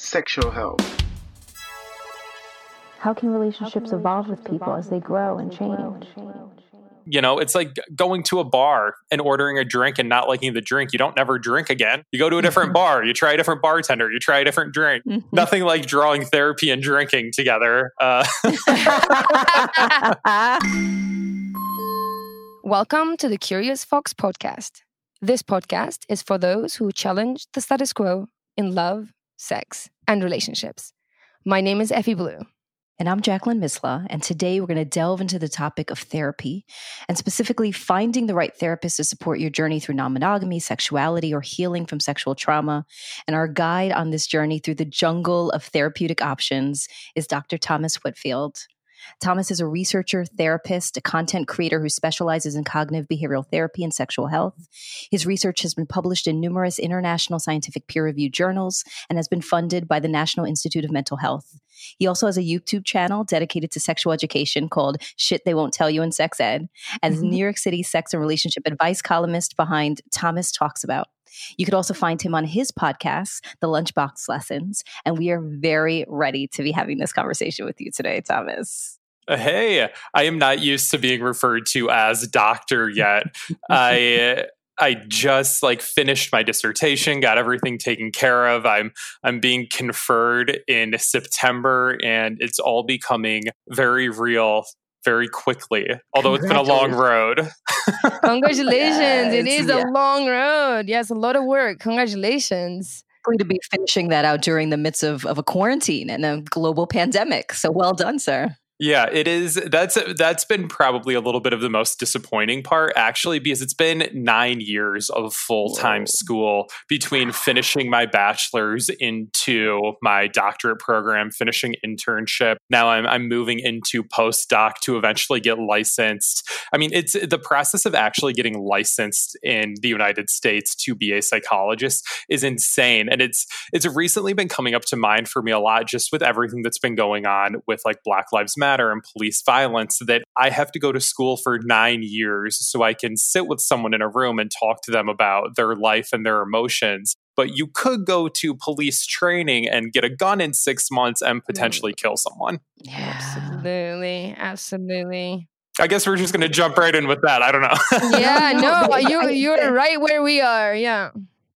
sexual health. How can relationships evolve with people as they grow and change? You know, it's like going to a bar and ordering a drink and not liking the drink. You don't never drink again. You go to a different bar, you try a different bartender, you try a different drink. Nothing like drawing therapy and drinking together. Uh, Welcome to the Curious Fox podcast. This podcast is for those who challenge the status quo in love, sex, and relationships. My name is Effy Blue. And I'm Jacqueline Misla, and today we're going to delve into the topic of therapy and specifically finding the right therapist to support your journey through non monogamy, sexuality, or healing from sexual trauma. And our guide on this journey through the jungle of therapeutic options is Dr. Thomas Whitfield. Thomas is a researcher, therapist, a content creator who specializes in cognitive behavioral therapy and sexual health. His research has been published in numerous international scientific peer reviewed journals and has been funded by the National Institute of Mental Health. He also has a YouTube channel dedicated to sexual education called Shit They Won't Tell You in Sex Ed, as mm-hmm. New York City sex and relationship advice columnist behind Thomas Talks About. You could also find him on his podcast, The Lunchbox Lessons. And we are very ready to be having this conversation with you today, Thomas. Uh, hey, I am not used to being referred to as doctor yet. I. I just like finished my dissertation, got everything taken care of. I'm I'm being conferred in September and it's all becoming very real very quickly. Although it's been a long road. Congratulations. it Yes, is yeah. a long road. Yes, a lot of work. Congratulations. Going to be finishing that out during the midst of, of a quarantine and a global pandemic. So well done, sir. Yeah, it is. That's that's been probably a little bit of the most disappointing part, actually, because it's been nine years of full time school between finishing my bachelor's into my doctorate program, finishing internship. Now I'm I'm moving into postdoc to eventually get licensed. I mean, it's the process of actually getting licensed in the United States to be a psychologist is insane, and it's it's recently been coming up to mind for me a lot, just with everything that's been going on with like Black Lives Matter and police violence. That I have to go to school for nine years so I can sit with someone in a room and talk to them about their life and their emotions. But you could go to police training and get a gun in six months and mm. potentially kill someone. Yeah. Absolutely. Absolutely. I guess we're just going to jump right in with that. I don't know. Yeah, no, no, you I- you're right where we are. Yeah.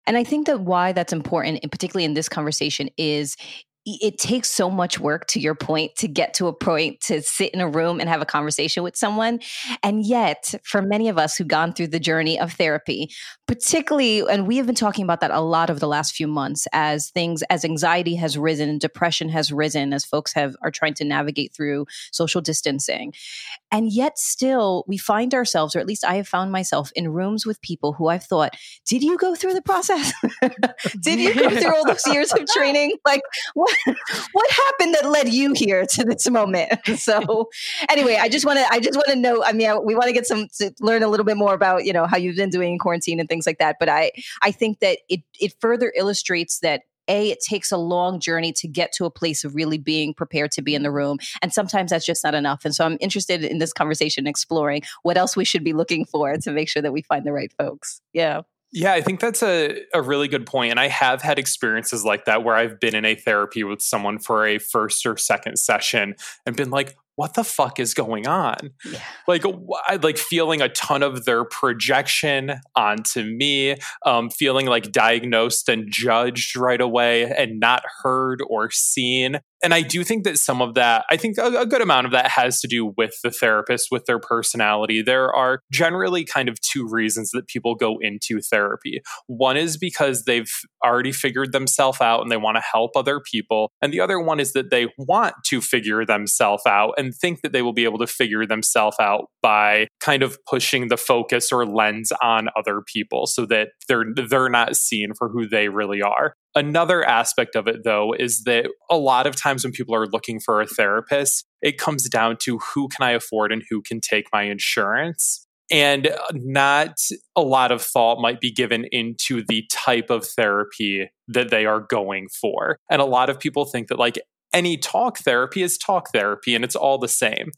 And I think that why that's important, and particularly in this conversation, is i- it takes so much work to your point to get to a point to sit in a room and have a conversation with someone. And yet, for many of us who've gone through the journey of therapy, particularly, and we have been talking about that a lot over the last few months as things, as anxiety has risen depression has risen, as folks have are trying to navigate through social distancing. And yet, still, we find ourselves, or at least I have found myself, in rooms with people who I've thought, did you go through the process? did you go through all those years of training? Like, what, what happened that led you here to this moment? So, anyway, I just want to, I just want to know. I mean, I, we want to get some, to learn a little bit more about, you know, how you've been doing in quarantine and things like that. But I, I think that it, it further illustrates that a it takes a long journey to get to a place of really being prepared to be in the room and sometimes that's just not enough and so i'm interested in this conversation exploring what else we should be looking for to make sure that we find the right folks yeah Yeah, I think that's a, a really good point. And I have had experiences like that where I've been in a therapy with someone for a first or second session and been like, what the fuck is going on? Yeah. Like, I like feeling a ton of their projection onto me, um, feeling like diagnosed and judged right away and not heard or seen. And I do think that some of that, I think a, a good amount of that has to do with the therapist, with their personality. There are generally kind of two reasons that people go into therapy. One is because they've already figured themselves out and they want to help other people. And the other one is that they want to figure themselves out and think that they will be able to figure themselves out by kind of pushing the focus or lens on other people so that they're they're not seen for who they really are. Another aspect of it, though, is that a lot of times when people are looking for a therapist, it comes down to who can I afford and who can take my insurance. And uh, not a lot of thought might be given into the type of therapy that they are going for. And a lot of people think that, like, any talk therapy is talk therapy and it's all the same.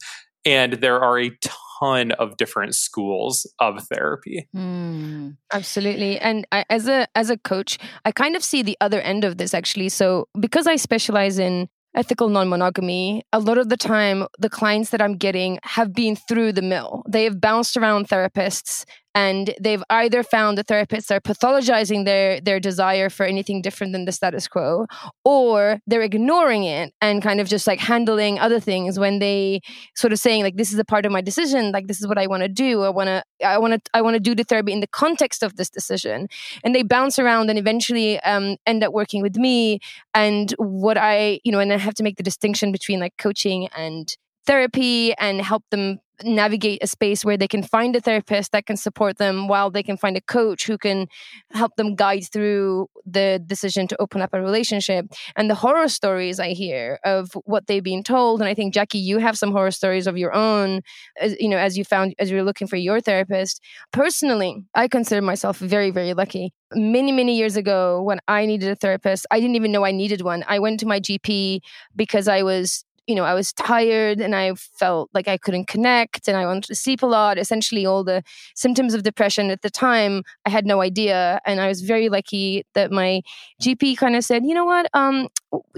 And there are a ton of different schools of therapy. Mm, absolutely. And I, as a as a coach, I kind of see the other end of this actually. So because I specialize in ethical non monogamy, a lot of the time, the clients that I'm getting have been through the mill. They have bounced around therapists and they've either found the therapists are pathologizing their their desire for anything different than the status quo or they're ignoring it and kind of just like handling other things when they sort of saying like this is a part of my decision. Like this is what i want to do. I want to i want to i want to do the therapy in the context of this decision. And they bounce around and eventually um, end up working with me. And what i you know and i have to make the distinction between like coaching and therapy and help them navigate a space where they can find a therapist that can support them while they can find a coach who can help them guide through the decision to open up a relationship. And the horror stories i hear of what they've been told and i think jackie you have some horror stories of your own as, you know as you found as you're looking for your therapist. Personally i consider myself very very lucky. Many many years ago when i needed a therapist i didn't even know i needed one. I went to my gp because i was you know, I was tired and I felt like I couldn't connect and I wanted to sleep a lot. Essentially, all the symptoms of depression at the time, I had no idea. And I was very lucky that my GP kind of said, you know what, um,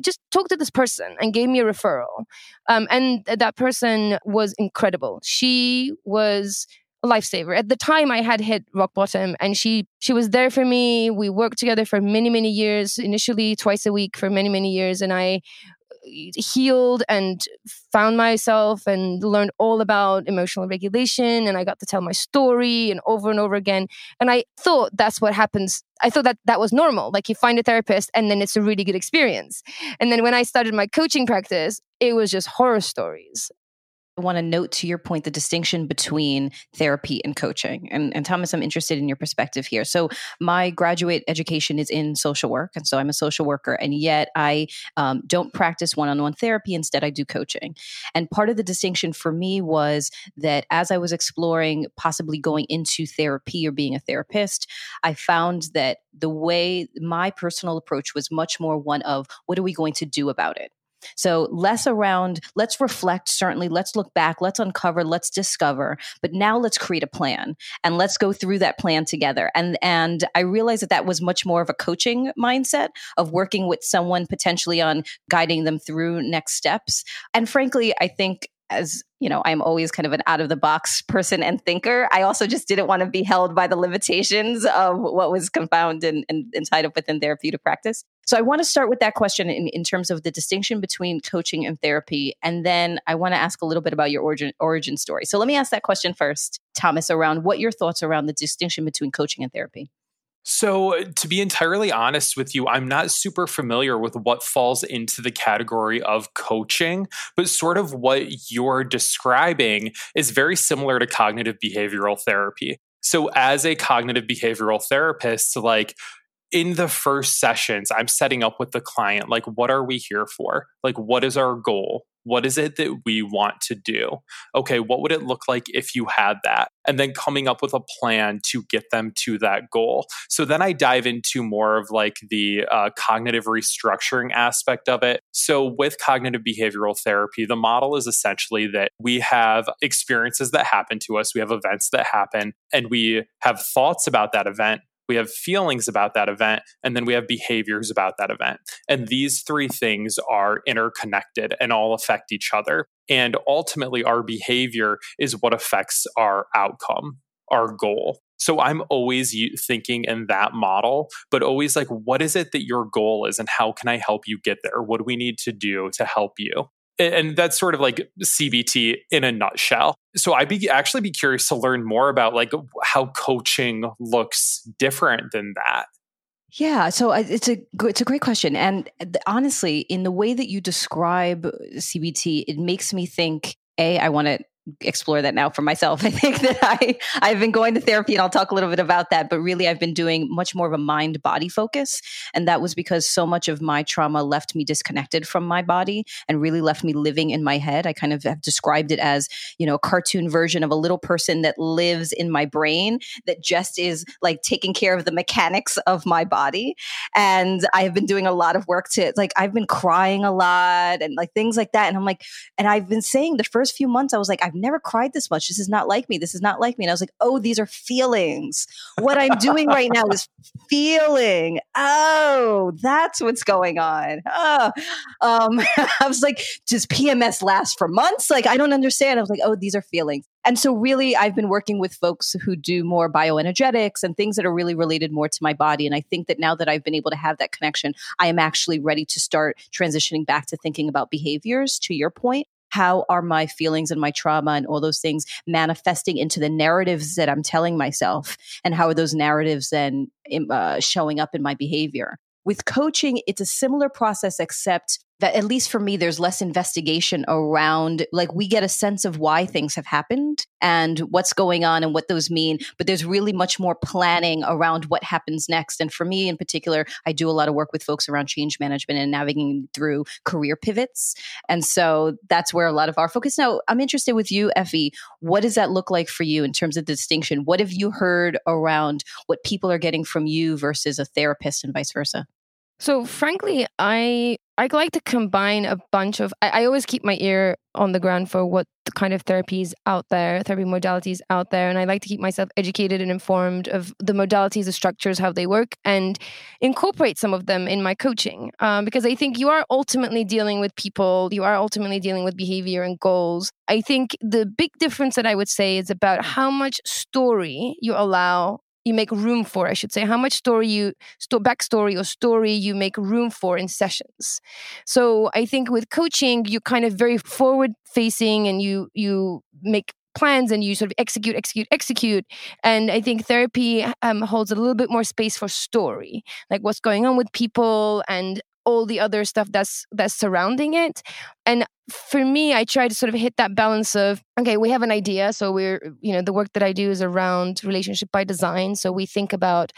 just talk to this person and gave me a referral. Um, and that person was incredible. She was a lifesaver. At the time I had hit rock bottom and she she was there for me. We worked together for many many years, initially twice a week for many many years and I healed and found myself and learned all about emotional regulation. And i got to tell my story and over and over again. And i thought that's what happens. I thought that that was normal. Like you find a therapist and then it's a really good experience. And then when i started my coaching practice it was just horror stories want to note to your point the distinction between therapy and coaching. And, and, Thomas, I'm interested in your perspective here. So, my graduate education is in social work. And so I'm a social worker, and yet I um, don't practice one on one therapy. Instead, I do coaching. And part of the distinction for me was that as I was exploring possibly going into therapy or being a therapist, I found that the way my personal approach was much more one of what are we going to do about it? So less around, let's reflect, certainly, let's look back, let's uncover, let's discover, but now let's create a plan and let's go through that plan together. And, and I realized that that was much more of a coaching mindset of working with someone potentially on guiding them through next steps. And frankly, I think as you know, I'm always kind of an out of the box person and thinker. I also just didn't want to be held by the limitations of what was confound and, and, and tied up within therapeutic practice. So I want to start with that question in, in terms of the distinction between coaching and therapy. And then I want to ask a little bit about your origin, origin story. So let me ask that question first, Thomas, around what your thoughts around the distinction between coaching and therapy. So, uh, to be entirely honest with you, I'm not super familiar with what falls into the category of coaching, but sort of what you're describing is very similar to cognitive behavioral therapy. So, as a cognitive behavioral therapist, like in the first sessions, I'm setting up with the client like, what are we here for? Like, what is our goal? What is it that we want to do? Okay, what would it look like if you had that? And then coming up with a plan to get them to that goal. So then I dive into more of like the uh, cognitive restructuring aspect of it. So with cognitive behavioral therapy, the model is essentially that we have experiences that happen to us, we have events that happen, and we have thoughts about that event we have feelings about that event, and then we have behaviors about that event. And these three things are interconnected and all affect each other. And ultimately, our behavior is what affects our outcome, our goal. So I'm always thinking in that model, but always like, what is it that your goal is, and how can I help you get there? What do we need to do to help you? And that's sort of like CBT in a nutshell. So I'd be actually be curious to learn more about like how coaching looks different than that. Yeah, so it's a it's a great question, and honestly, in the way that you describe CBT, it makes me think: a, I want to explore that now for myself. I think that I I've been going to therapy and I'll talk a little bit about that, but really I've been doing much more of a mind body focus and that was because so much of my trauma left me disconnected from my body and really left me living in my head. I kind of have described it as, you know, a cartoon version of a little person that lives in my brain that just is like taking care of the mechanics of my body. And I have been doing a lot of work to like I've been crying a lot and like things like that and I'm like and I've been saying the first few months I was like I've never cried this much. This is not like me. This is not like me. And I was like, "Oh, these are feelings. What I'm doing right now is feeling. Oh, that's what's going on." Oh. Um, I was like, "Does PMS last for months?" Like I don't understand. I was like, "Oh, these are feelings." And so, really, I've been working with folks who do more bioenergetics and things that are really related more to my body. And I think that now that I've been able to have that connection, I am actually ready to start transitioning back to thinking about behaviors, to your point. How are my feelings and my trauma and all those things manifesting into the narratives that I'm telling myself? And how are those narratives then uh, showing up in my behavior? With coaching, it's a similar process, except that at least for me there's less investigation around like we get a sense of why things have happened and what's going on and what those mean but there's really much more planning around what happens next. And for me in particular i do a lot of work with folks around change management and navigating through career pivots. And so that's where a lot of our focus. Now i'm interested with you effy. What does that look like for you in terms of distinction? What have you heard around what people are getting from you versus a therapist and vice versa so frankly, I I like to combine a bunch of. I, I, always keep my ear on the ground for what kind of therapies out there, therapy modalities out there, and I like to keep myself educated and informed of the modalities, the structures, how they work, and incorporate some of them in my coaching. Um, because I think you are ultimately dealing with people, you are ultimately dealing with behavior and goals. I think the big difference that I would say is about how much story you allow you make room for i should say how much story you sto- backstory or story you make room for in sessions. So i think with coaching you kind of very forward facing and you you make plans and you sort of execute execute execute. And i think therapy um, holds a little bit more space for story like what's going on with people and all the other stuff that's that's surrounding it. And for me i try to sort of hit that balance of okay we have an idea. So we're you know the work that i do is around relationship by design. So we think about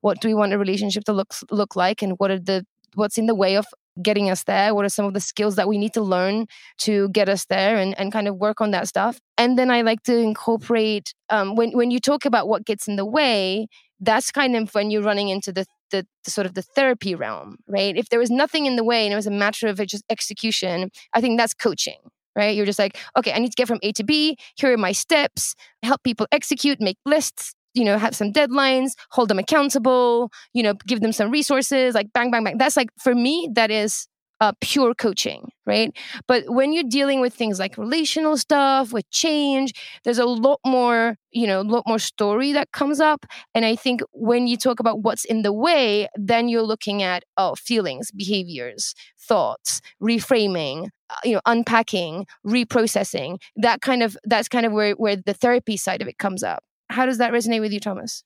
what do we want a relationship to look look like and what are the what's in the way of getting us there? What are some of the skills that we need to learn to get us there and, and kind of work on that stuff? And then i like to incorporate um, when, when you talk about what gets in the way that's kind of when you're running into the the, the, sort of the therapy realm, right? If there was nothing in the way and it was a matter of just execution, I think that's coaching, right? You're just like, okay, I need to get from A to B. Here are my steps. Help people execute, make lists, you know, have some deadlines, hold them accountable, you know, give them some resources, like bang, bang, bang. That's like for me, that is uh, pure coaching, right? But when you're dealing with things like relational stuff, with change, there's a lot more, you know, a lot more story that comes up. And I think when you talk about what's in the way, then you're looking at oh, feelings, behaviors, thoughts, reframing, uh, you know, unpacking, reprocessing. That kind of that's kind of where where the therapy side of it comes up. How does that resonate with you, Thomas?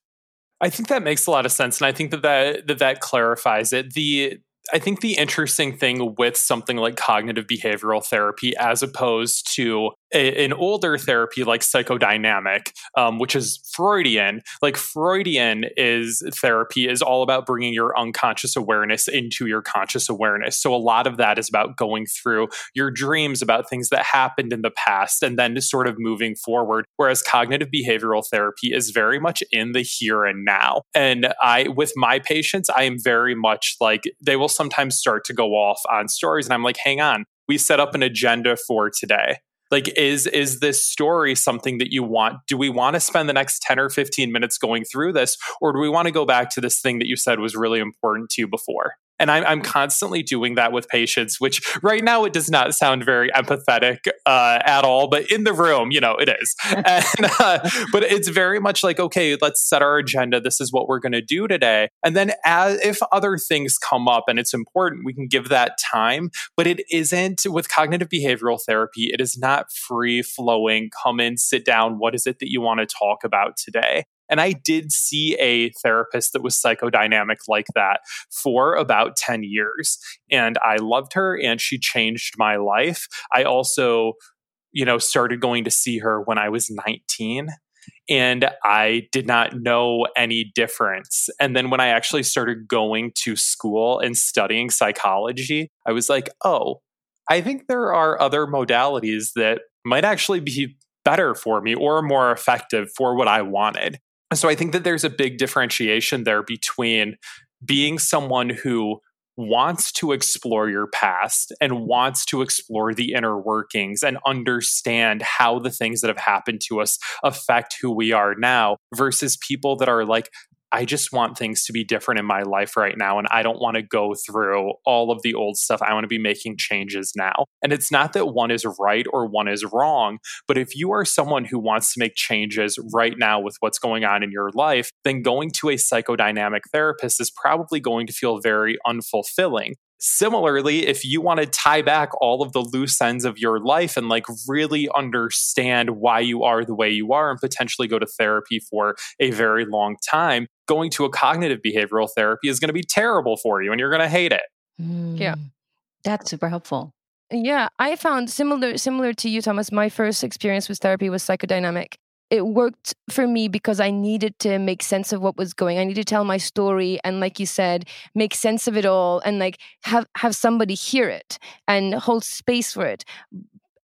I think that makes a lot of sense, and I think that that that, that clarifies it. The I think the interesting thing with something like cognitive behavioral therapy, as opposed to a, an older therapy like psychodynamic, um, which is Freudian, like Freudian is therapy is all about bringing your unconscious awareness into your conscious awareness. So a lot of that is about going through your dreams about things that happened in the past and then sort of moving forward. Whereas cognitive behavioral therapy is very much in the here and now. And I, with my patients, I am very much like they will sometimes start to go off on stories, and I'm like, hang on, we set up an agenda for today like is is this story something that you want? Do we want to spend the next 10 or 15 minutes going through this or do we want to go back to this thing that you said was really important to you before and I'm, I'm constantly doing that with patients, which right now it does not sound very empathetic uh, at all, but in the room, you know, it is. and, uh, but it's very much like, okay, let's set our agenda. This is what we're going to do today. And then as, if other things come up and it's important, we can give that time. But it isn't with cognitive behavioral therapy, it is not free flowing. Come in, sit down. What is it that you want to talk about today? And I did see a therapist that was psychodynamic like that for about 10 years. And I loved her and she changed my life. I also you know, started going to see her when I was 19 and I did not know any difference. And then when I actually started going to school and studying psychology, I was like, oh, I think there are other modalities that might actually be better for me or more effective for what I wanted. So I think that there's a big differentiation there between being someone who wants to explore your past and wants to explore the inner workings and understand how the things that have happened to us affect who we are now versus people that are like, I just want things to be different in my life right now. And I don't want to go through all of the old stuff. I want to be making changes now. And it's not that one is right or one is wrong, but if you are someone who wants to make changes right now with what's going on in your life, then going to a psychodynamic therapist is probably going to feel very unfulfilling Similarly, if you want to tie back all of the loose ends of your life and like really understand why you are the way you are and potentially go to therapy for a very long time, going to a cognitive behavioral therapy is going to be terrible for you and you're going to hate it. Mm, yeah. That's super helpful. Yeah, I found similar similar to you, Thomas. My first experience with therapy was psychodynamic it worked for me because I needed to make sense of what was going. I needed to tell my story and like you said, make sense of it all and like have have somebody hear it and hold space for it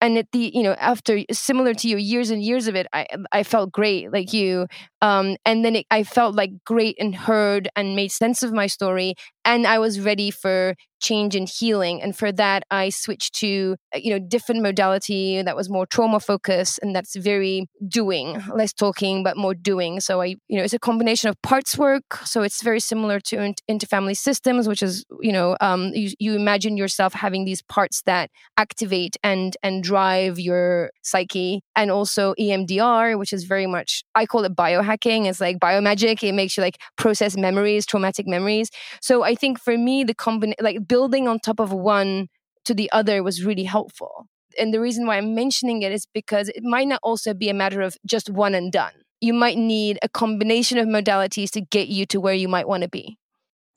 and at the you know after similar to you years and years of it i i felt great like you um and then it, i felt like great and heard and made sense of my story and i was ready for change and healing and for that i switched to uh, you know different modality that was more trauma focused and that's very doing less talking but more doing. So i you know it's a combination of parts work so it's very similar to internal family systems which is you know um, you, you imagine yourself having these parts that activate and and drive your psyche and also emdr which is very much i call it biohacking. It's like biomagic. It makes you like process memories traumatic memories. So i think for me the combination like building on top of one to the other was really helpful. And the reason why I'm mentioning it is because it might not also be a matter of just one and done. You might need a combination of modalities to get you to where you might want to be.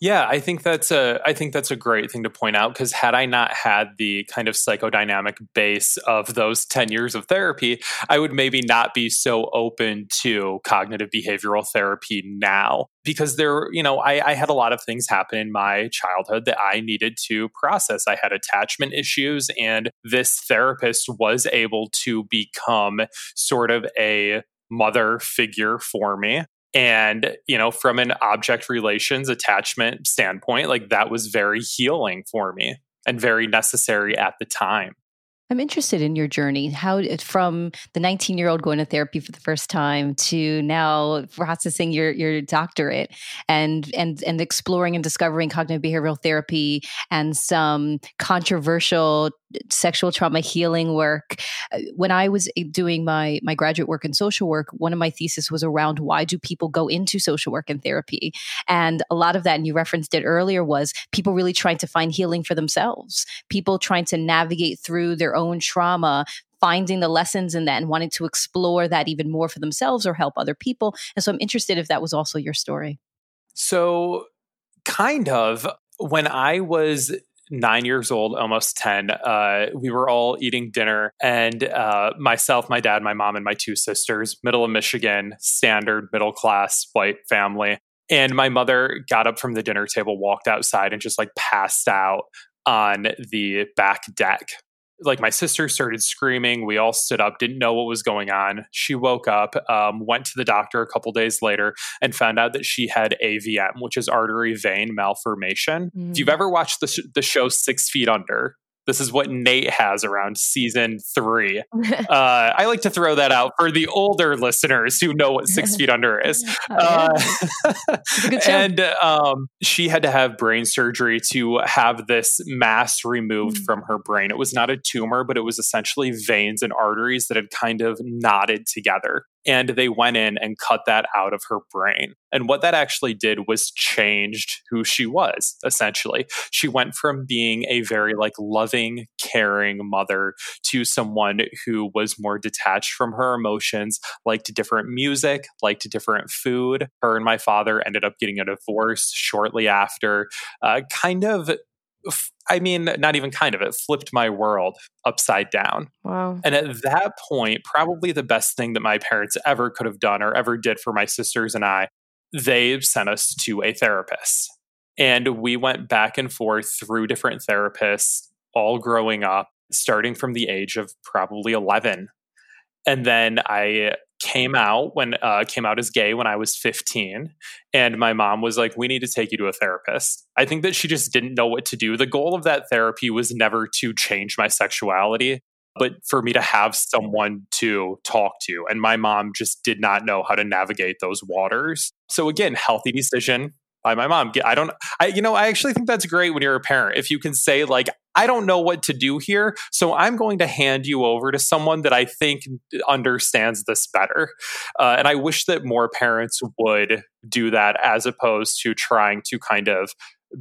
Yeah, I think that's a I think that's a great thing to point out because had I not had the kind of psychodynamic base of those 10 years of therapy, I would maybe not be so open to cognitive behavioral therapy now because there, you know, I, I had a lot of things happen in my childhood that I needed to process. I had attachment issues, and this therapist was able to become sort of a mother figure for me and you know from an object relations attachment standpoint like that was very healing for me and very necessary at the time I'm interested in your journey. How from the 19 year old going to therapy for the first time to now processing your your doctorate and and and exploring and discovering cognitive behavioral therapy and some controversial sexual trauma healing work. Uh, when I was eh, doing my my graduate work in social work, one of my thesis was around why do people go into social work and therapy, and a lot of that, and you referenced it earlier, was people really trying to find healing for themselves, people trying to navigate through their own trauma, finding the lessons in that and wanting to explore that even more for themselves or help other people. And so I'm interested if that was also your story. So, kind of. When I was nine years old, almost 10, uh, we were all eating dinner. And uh, myself, my dad, my mom, and my two sisters, middle of Michigan, standard middle class white family. And my mother got up from the dinner table, walked outside, and just like passed out on the back deck like my sister started screaming. We all stood up, didn't know what was going on. She woke up, um, went to the doctor a couple days later, and found out that she had AVM, which is artery vein malformation. Mm. If you've mm. ever watched the, sh- the show Six Feet Under, this is what Nate has around season three. uh, I like to throw that out for the older listeners who know what Six Feet Under is. Oh, uh, and um, she had to have brain surgery to have this mass removed mm-hmm. from her brain. It was not a tumor, but it was essentially veins and arteries that had kind of knotted together and they went in and cut that out of her brain. And what that actually did was changed who she was, essentially. She went from being a very like loving, caring mother to someone who was more detached from her emotions, liked different music, liked different food. Her and my father ended up getting a divorce shortly after, uh, kind of I mean, not even kind of, it flipped my world upside down. Wow. And at that point, probably the best thing that my parents ever could have done or ever did for my sisters and I, they sent us to a therapist. And we went back and forth through different therapists all growing up, starting from the age of probably 11. And then I came out when uh, came out as gay when I was 15, and my mom was like, "We need to take you to a therapist." I think that she just didn't know what to do. The goal of that therapy was never to change my sexuality, but for me to have someone to talk to. And my mom just did not know how to navigate those waters. So again, healthy decision by my mom. I don't, I, you know, I actually think that's great when you're a parent. If you can say, like, I don't know what to do here, so I'm going to hand you over to someone that I think understands this better. Uh, and I wish that more parents would do that as opposed to trying to kind of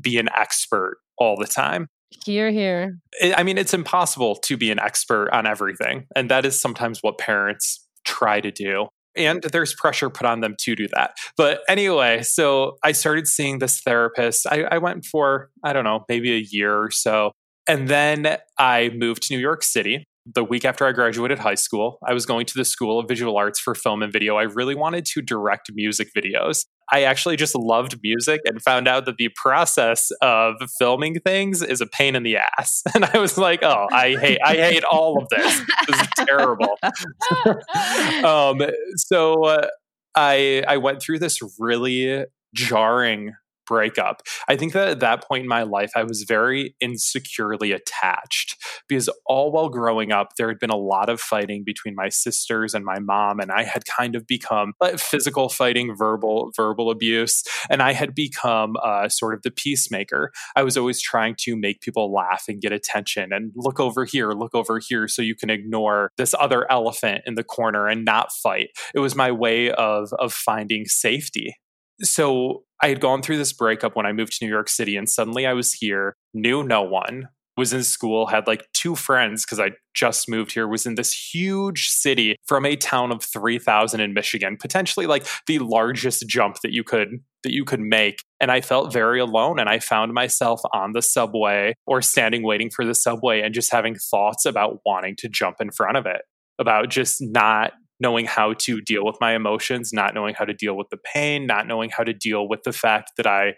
be an expert all the time. Here, here. I mean, it's impossible to be an expert on everything. And that is sometimes what parents try to do and there's pressure put on them to do that. But anyway, so I started seeing this therapist. I, I, went for, I don't know, maybe a year or so. And then I moved to New York City the week after I graduated high school. I was going to the School of Visual Arts for Film and Video. I really wanted to direct music videos. I actually just loved music and found out that the process of filming things is a pain in the ass. And I was like, oh, I hate I hate all of this. This is terrible. um, so uh, I I went through this really jarring breakup. I think that at that point in my life, I was very insecurely attached because all while growing up, there had been a lot of fighting between my sisters and my mom, and I had kind of become physical fighting, verbal verbal abuse, and I had become uh, sort of the peacemaker. I was always trying to make people laugh and get attention, and look over here, look over here, so you can ignore this other elephant in the corner and not fight. It was my way of of finding safety so I had gone through this breakup when I moved to New York City, and suddenly I was here, knew no one, was in school, had like two friends because I just moved here, was in this huge city from a town of 3,000 in Michigan, potentially like the largest jump that you could that you could make. And I felt very alone and I found myself on the subway or standing waiting for the subway and just having thoughts about wanting to jump in front of it, about just not knowing how to deal with my emotions, not knowing how to deal with the pain, not knowing how to deal with the fact that I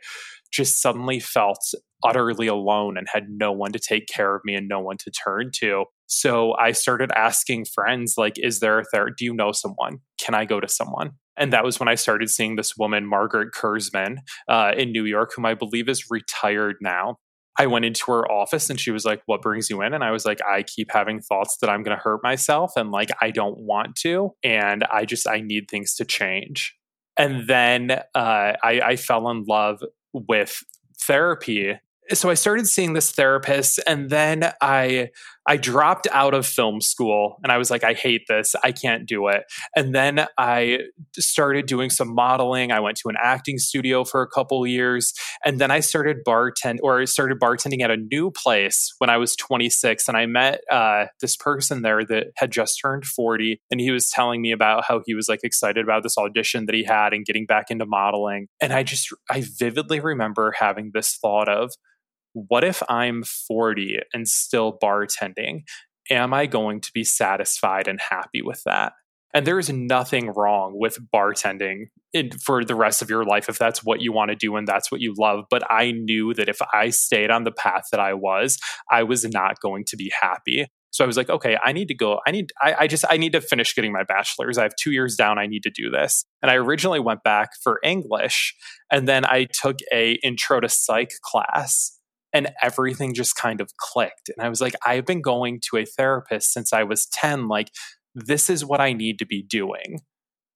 just suddenly felt utterly alone and had no one to take care of me and no one to turn to. So I started asking friends, like, is there a therapist? Do you know someone? Can I go to someone? And that was when I started seeing this woman, Margaret Kurzman, uh, in New York, whom I believe is retired now. I went into her office and she was like, What brings you in? And I was like, I keep having thoughts that I'm going to hurt myself and like I don't want to. And I just, I need things to change. And then uh, I, I fell in love with therapy so I started seeing this therapist and then I I dropped out of film school and I was like I hate this. I can't do it. And then I started doing some modeling. I went to an acting studio for a couple years and then I started bartend or started bartending at a new place when I was 26 and I met uh, this person there that had just turned 40 and he was telling me about how he was like excited about this audition that he had and getting back into modeling. And I just I vividly remember having this thought of what if I'm 40 and still bartending? Am I going to be satisfied and happy with that? And there is nothing wrong with bartending in, for the rest of your life if that's what you want to do and that's what you love. But I knew that if I stayed on the path that I was, I was not going to be happy. So I was like, okay, I need to go. I need, I, I, just, I need to finish getting my bachelor's. I have two years down. I need to do this. And I originally went back for English, and then I took a intro to psych class and everything just kind of clicked. And I was like, I've been going to a therapist since I was 10. Like, this is what I need to be doing.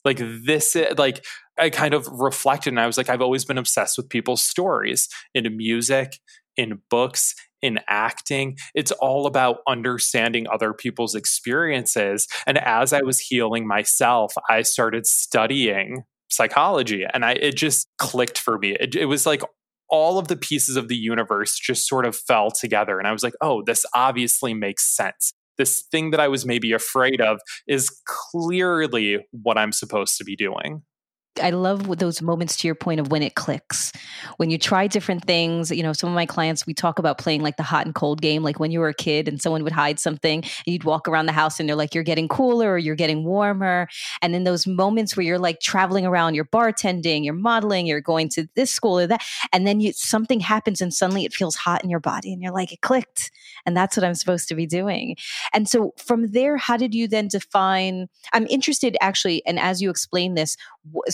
Like, this, like, I kind of reflected and I was like, I've always been obsessed with people's stories in music, in books, in acting. It's all about understanding other people's experiences. And as I was healing myself, I started studying psychology and I it just clicked for me. It, it was like all of the pieces of the universe just sort of fell together. And I was like, oh, this obviously makes sense. This thing that I was maybe afraid of is clearly what I'm supposed to be doing. I love those moments to your point of when it clicks. When you try different things, you know, some of my clients, we talk about playing like the hot and cold game, like when you were a kid and someone would hide something and you'd walk around the house and they're like, you're getting cooler or you're getting warmer. And in those moments where you're like traveling around, you're bartending, you're modeling, you're going to this school or that, and then you, something happens and suddenly it feels hot in your body and you're like, it clicked. And that's what I'm supposed to be doing. And so from there, how did you then define? I'm interested actually, and as you explain this,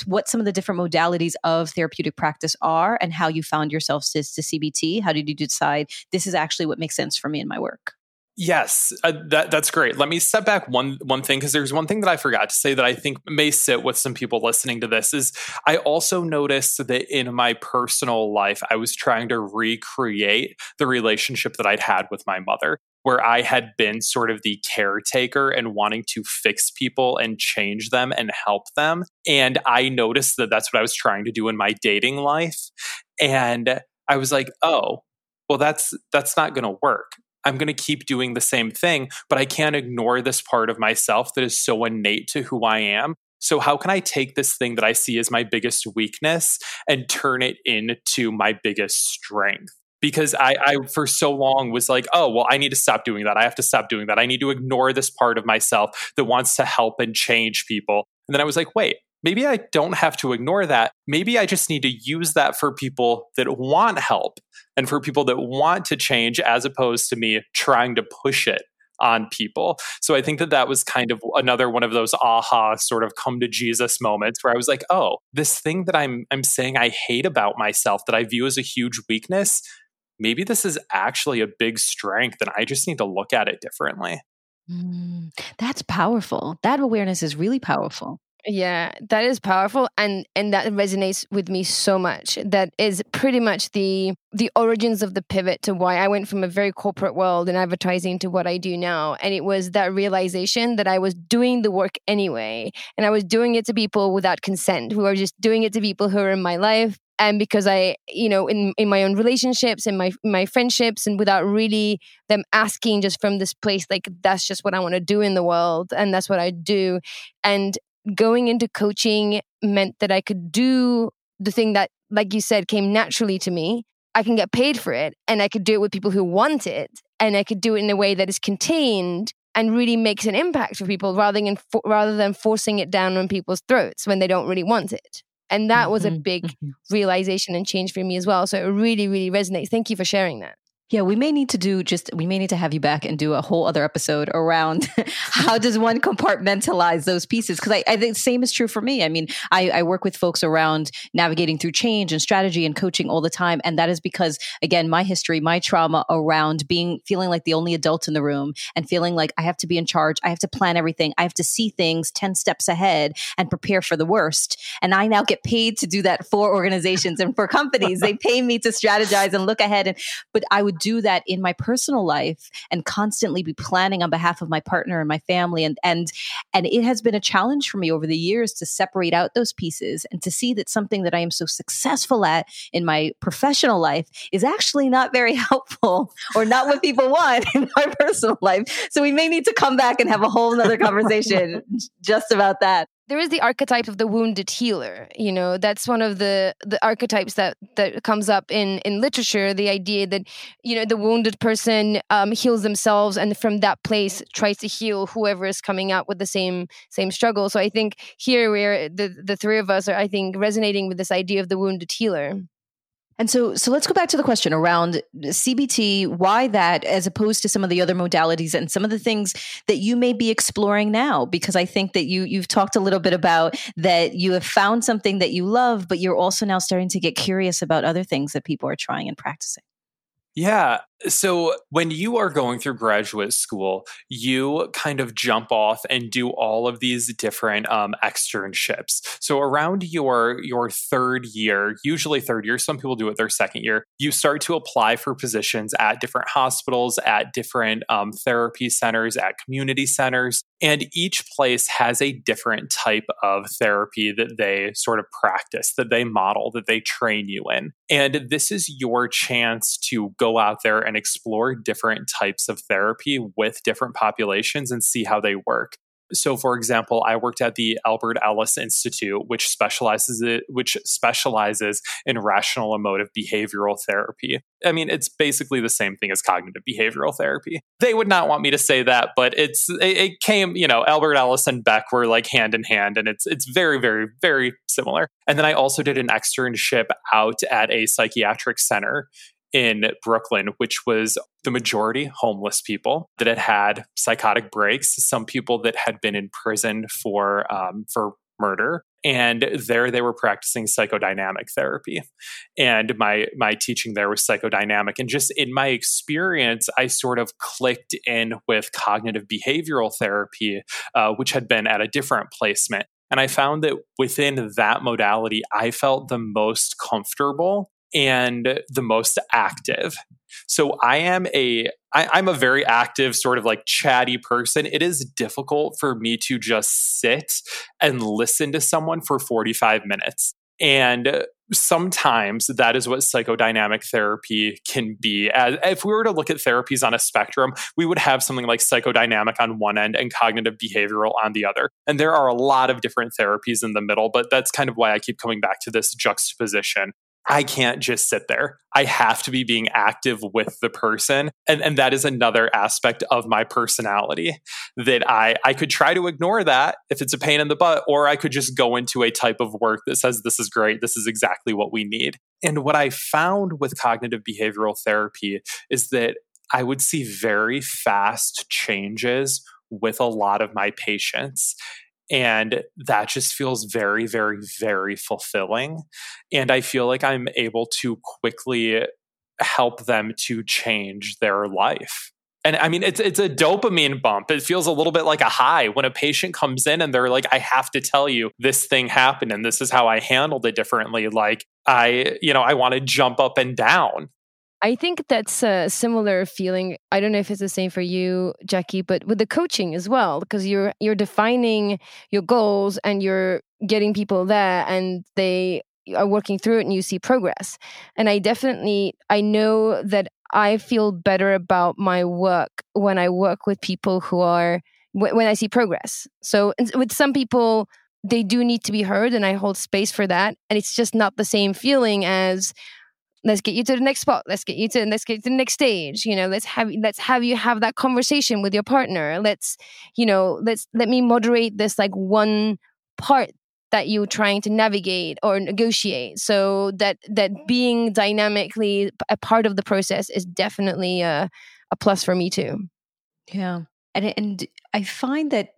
what some of the different modalities of therapeutic practice are and how you found yourself to, to CBT. How did you decide this is actually what makes sense for me in my work? Yes, uh, that that's great. Let me step back one one thing because there's one thing that I forgot to say that I think may sit with some people listening to this is I also noticed that in my personal life I was trying to recreate the relationship that I'd had with my mother where I had been sort of the caretaker and wanting to fix people and change them and help them. And I noticed that that's what I was trying to do in my dating life. And I was like, oh, well, that's that's not going to work. I'm going to keep doing the same thing, but I can't ignore this part of myself that is so innate to who I am. So, how can I take this thing that I see as my biggest weakness and turn it into my biggest strength? Because I, I for so long was like, oh, well, I need to stop doing that. I have to stop doing that. I need to ignore this part of myself that wants to help and change people. And then I was like, wait, maybe I don't have to ignore that. Maybe I just need to use that for people that want help and for people that want to change as opposed to me trying to push it on people. So I think that that was kind of another one of those aha sort of come to Jesus moments where I was like, "Oh, this thing that I'm I'm saying I hate about myself that I view as a huge weakness, maybe this is actually a big strength and I just need to look at it differently. Mm, that's powerful. That awareness is really powerful. Yeah, that is powerful and and that resonates with me so much. That is pretty much the the origins of the pivot to why I went from a very corporate world in advertising to what I do now. And it was that realization that I was doing the work anyway and I was doing it to people without consent, who are just doing it to people who are in my life and because i you know in in my own relationships and my my friendships and without really them asking just from this place like that's just what i want to do in the world and that's what i do. And going into coaching meant that i could do the thing that like you said came naturally to me. I can get paid for it and i could do it with people who want it and i could do it in a way that is contained and really makes an impact for people rather than rather than forcing it down on people's throats when they don't really want it and that was a mm-hmm, big mm-hmm. realization and change for me as well. So it really, really resonates. Thank you for sharing that. Yeah, we may need to do just we may need to have you back and do a whole other episode around how does one compartmentalize those pieces because I, I, think the same is true for me. I mean, I, I, work with folks around navigating through change and strategy and coaching all the time, and that is because again, my history, my trauma around being feeling like the only adult in the room and feeling like I have to be in charge, I have to plan everything, I have to see things ten steps ahead and prepare for the worst. And I now get paid to do that for organizations and for companies. they pay me to strategize and look ahead, and but I would do that in my personal life and constantly be planning on behalf of my partner and my family and and and it has been a challenge for me over the years to separate out those pieces and to see that something that I am so successful at in my professional life is actually not very helpful or not what people want in my personal life. So we may need to come back and have a whole nother conversation just about that there is the archetype of the wounded healer you know? That's one of the the archetypes that that comes up in in literature the idea that you know the wounded person um, heals themselves and from that place tries to heal whoever is coming out with the same same struggle. So i think here we're the the three of us are i think resonating with this idea of the wounded healer and so, so let's go back to the question around CBT. Why that, as opposed to some of the other modalities and some of the things that you may be exploring now? Because I think that you you've talked a little bit about that you have found something that you love, but you're also now starting to get curious about other things that people are trying and practicing. Yeah. So when you are going through graduate school, you kind of jump off and do all of these different um, externships. So around your your third year, usually third year, some people do it their second year. You start to apply for positions at different hospitals, at different um, therapy centers, at community centers, and each place has a different type of therapy that they sort of practice, that they model, that they train you in. And this is your chance to go out there and explore different types of therapy with different populations and see how they work. So, for example, I worked at the Albert Ellis Institute, which specializes it, which specializes in rational emotive behavioral therapy. I mean, it's basically the same thing as cognitive behavioral therapy. They would not want me to say that, but it's it, it came, you know, Albert Ellis and Beck were like hand in hand, and it's it's very, very, very similar. And then I also did an externship out at a psychiatric center in Brooklyn, which was the majority homeless people that had had psychotic breaks, some people that had been in prison for um, for murder, and there they were practicing psychodynamic therapy. And my my teaching there was psychodynamic, and just in my experience, I sort of clicked in with cognitive behavioral therapy, uh, which had been at a different placement. And I found that within that modality, I felt the most comfortable and the most active. So I am a I, I'm a very active, sort of like chatty person. It is difficult for me to just sit and listen to someone for 45 minutes. And sometimes that is what psychodynamic therapy can be. As, if we were to look at therapies on a spectrum, we would have something like psychodynamic on one end and cognitive behavioral on the other. And there are a lot of different therapies in the middle, but that's kind of why I keep coming back to this juxtaposition. I can't just sit there. I have to be being active with the person. And, and that is another aspect of my personality that I, I could try to ignore that if it's a pain in the butt, or I could just go into a type of work that says, this is great. This is exactly what we need. And what I found with cognitive behavioral therapy is that I would see very fast changes with a lot of my patients. And that just feels very, very, very fulfilling. And I feel like I'm able to quickly help them to change their life. And I mean, it's it's a dopamine bump. It feels a little bit like a high when a patient comes in and they're like, "I have to tell you this thing happened, and this is how I handled it differently." Like I, you know, I want to jump up and down I think that's a similar feeling. I don't know if it's the same for you, Jackie, but with the coaching as well, because you're you're defining your goals and you're getting people there, and they are working through it, and you see progress. And I definitely I know that I feel better about my work when I work with people who are when I see progress. So with some people, they do need to be heard, and I hold space for that, and it's just not the same feeling as let's get you to the next spot. Let's get you to let's get to the next stage. You know let's have let's have you have that conversation with your partner. Let's you know let's let me moderate this like one part that you're trying to navigate or negotiate. So that that being dynamically a part of the process is definitely a, a plus for me too. Yeah. And and i find that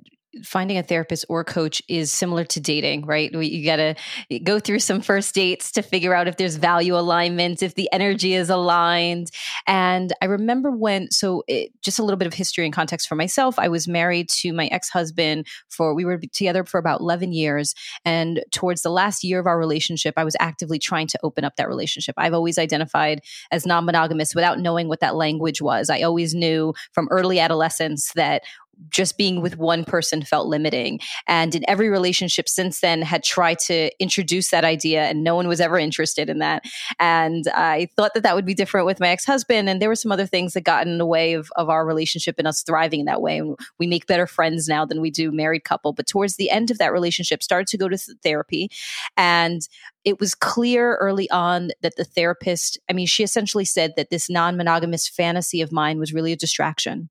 finding a therapist or coach is similar to dating, right? You got to eh, go through some first dates to figure out if there's value alignment, if the energy is aligned. And I remember when, so it, just a little bit of history and context for myself. I was married to my ex husband for, we were together for about 11 years. And towards the last year of our relationship, I was actively trying to open up that relationship. I've always identified as non monogamous without knowing what that language was. I always knew from early adolescence that just being with one person felt limiting. And in every relationship since then, had tried to introduce that idea, and no one was ever interested in that. And I thought that that would be different with my ex husband. And there were some other things that got in the way of, of our relationship and us thriving in that way. And we make better friends now than we do married couple. But towards the end of that relationship, started to go to therapy. And it was clear early on that the therapist, I mean, she essentially said that this non monogamous fantasy of mine was really a distraction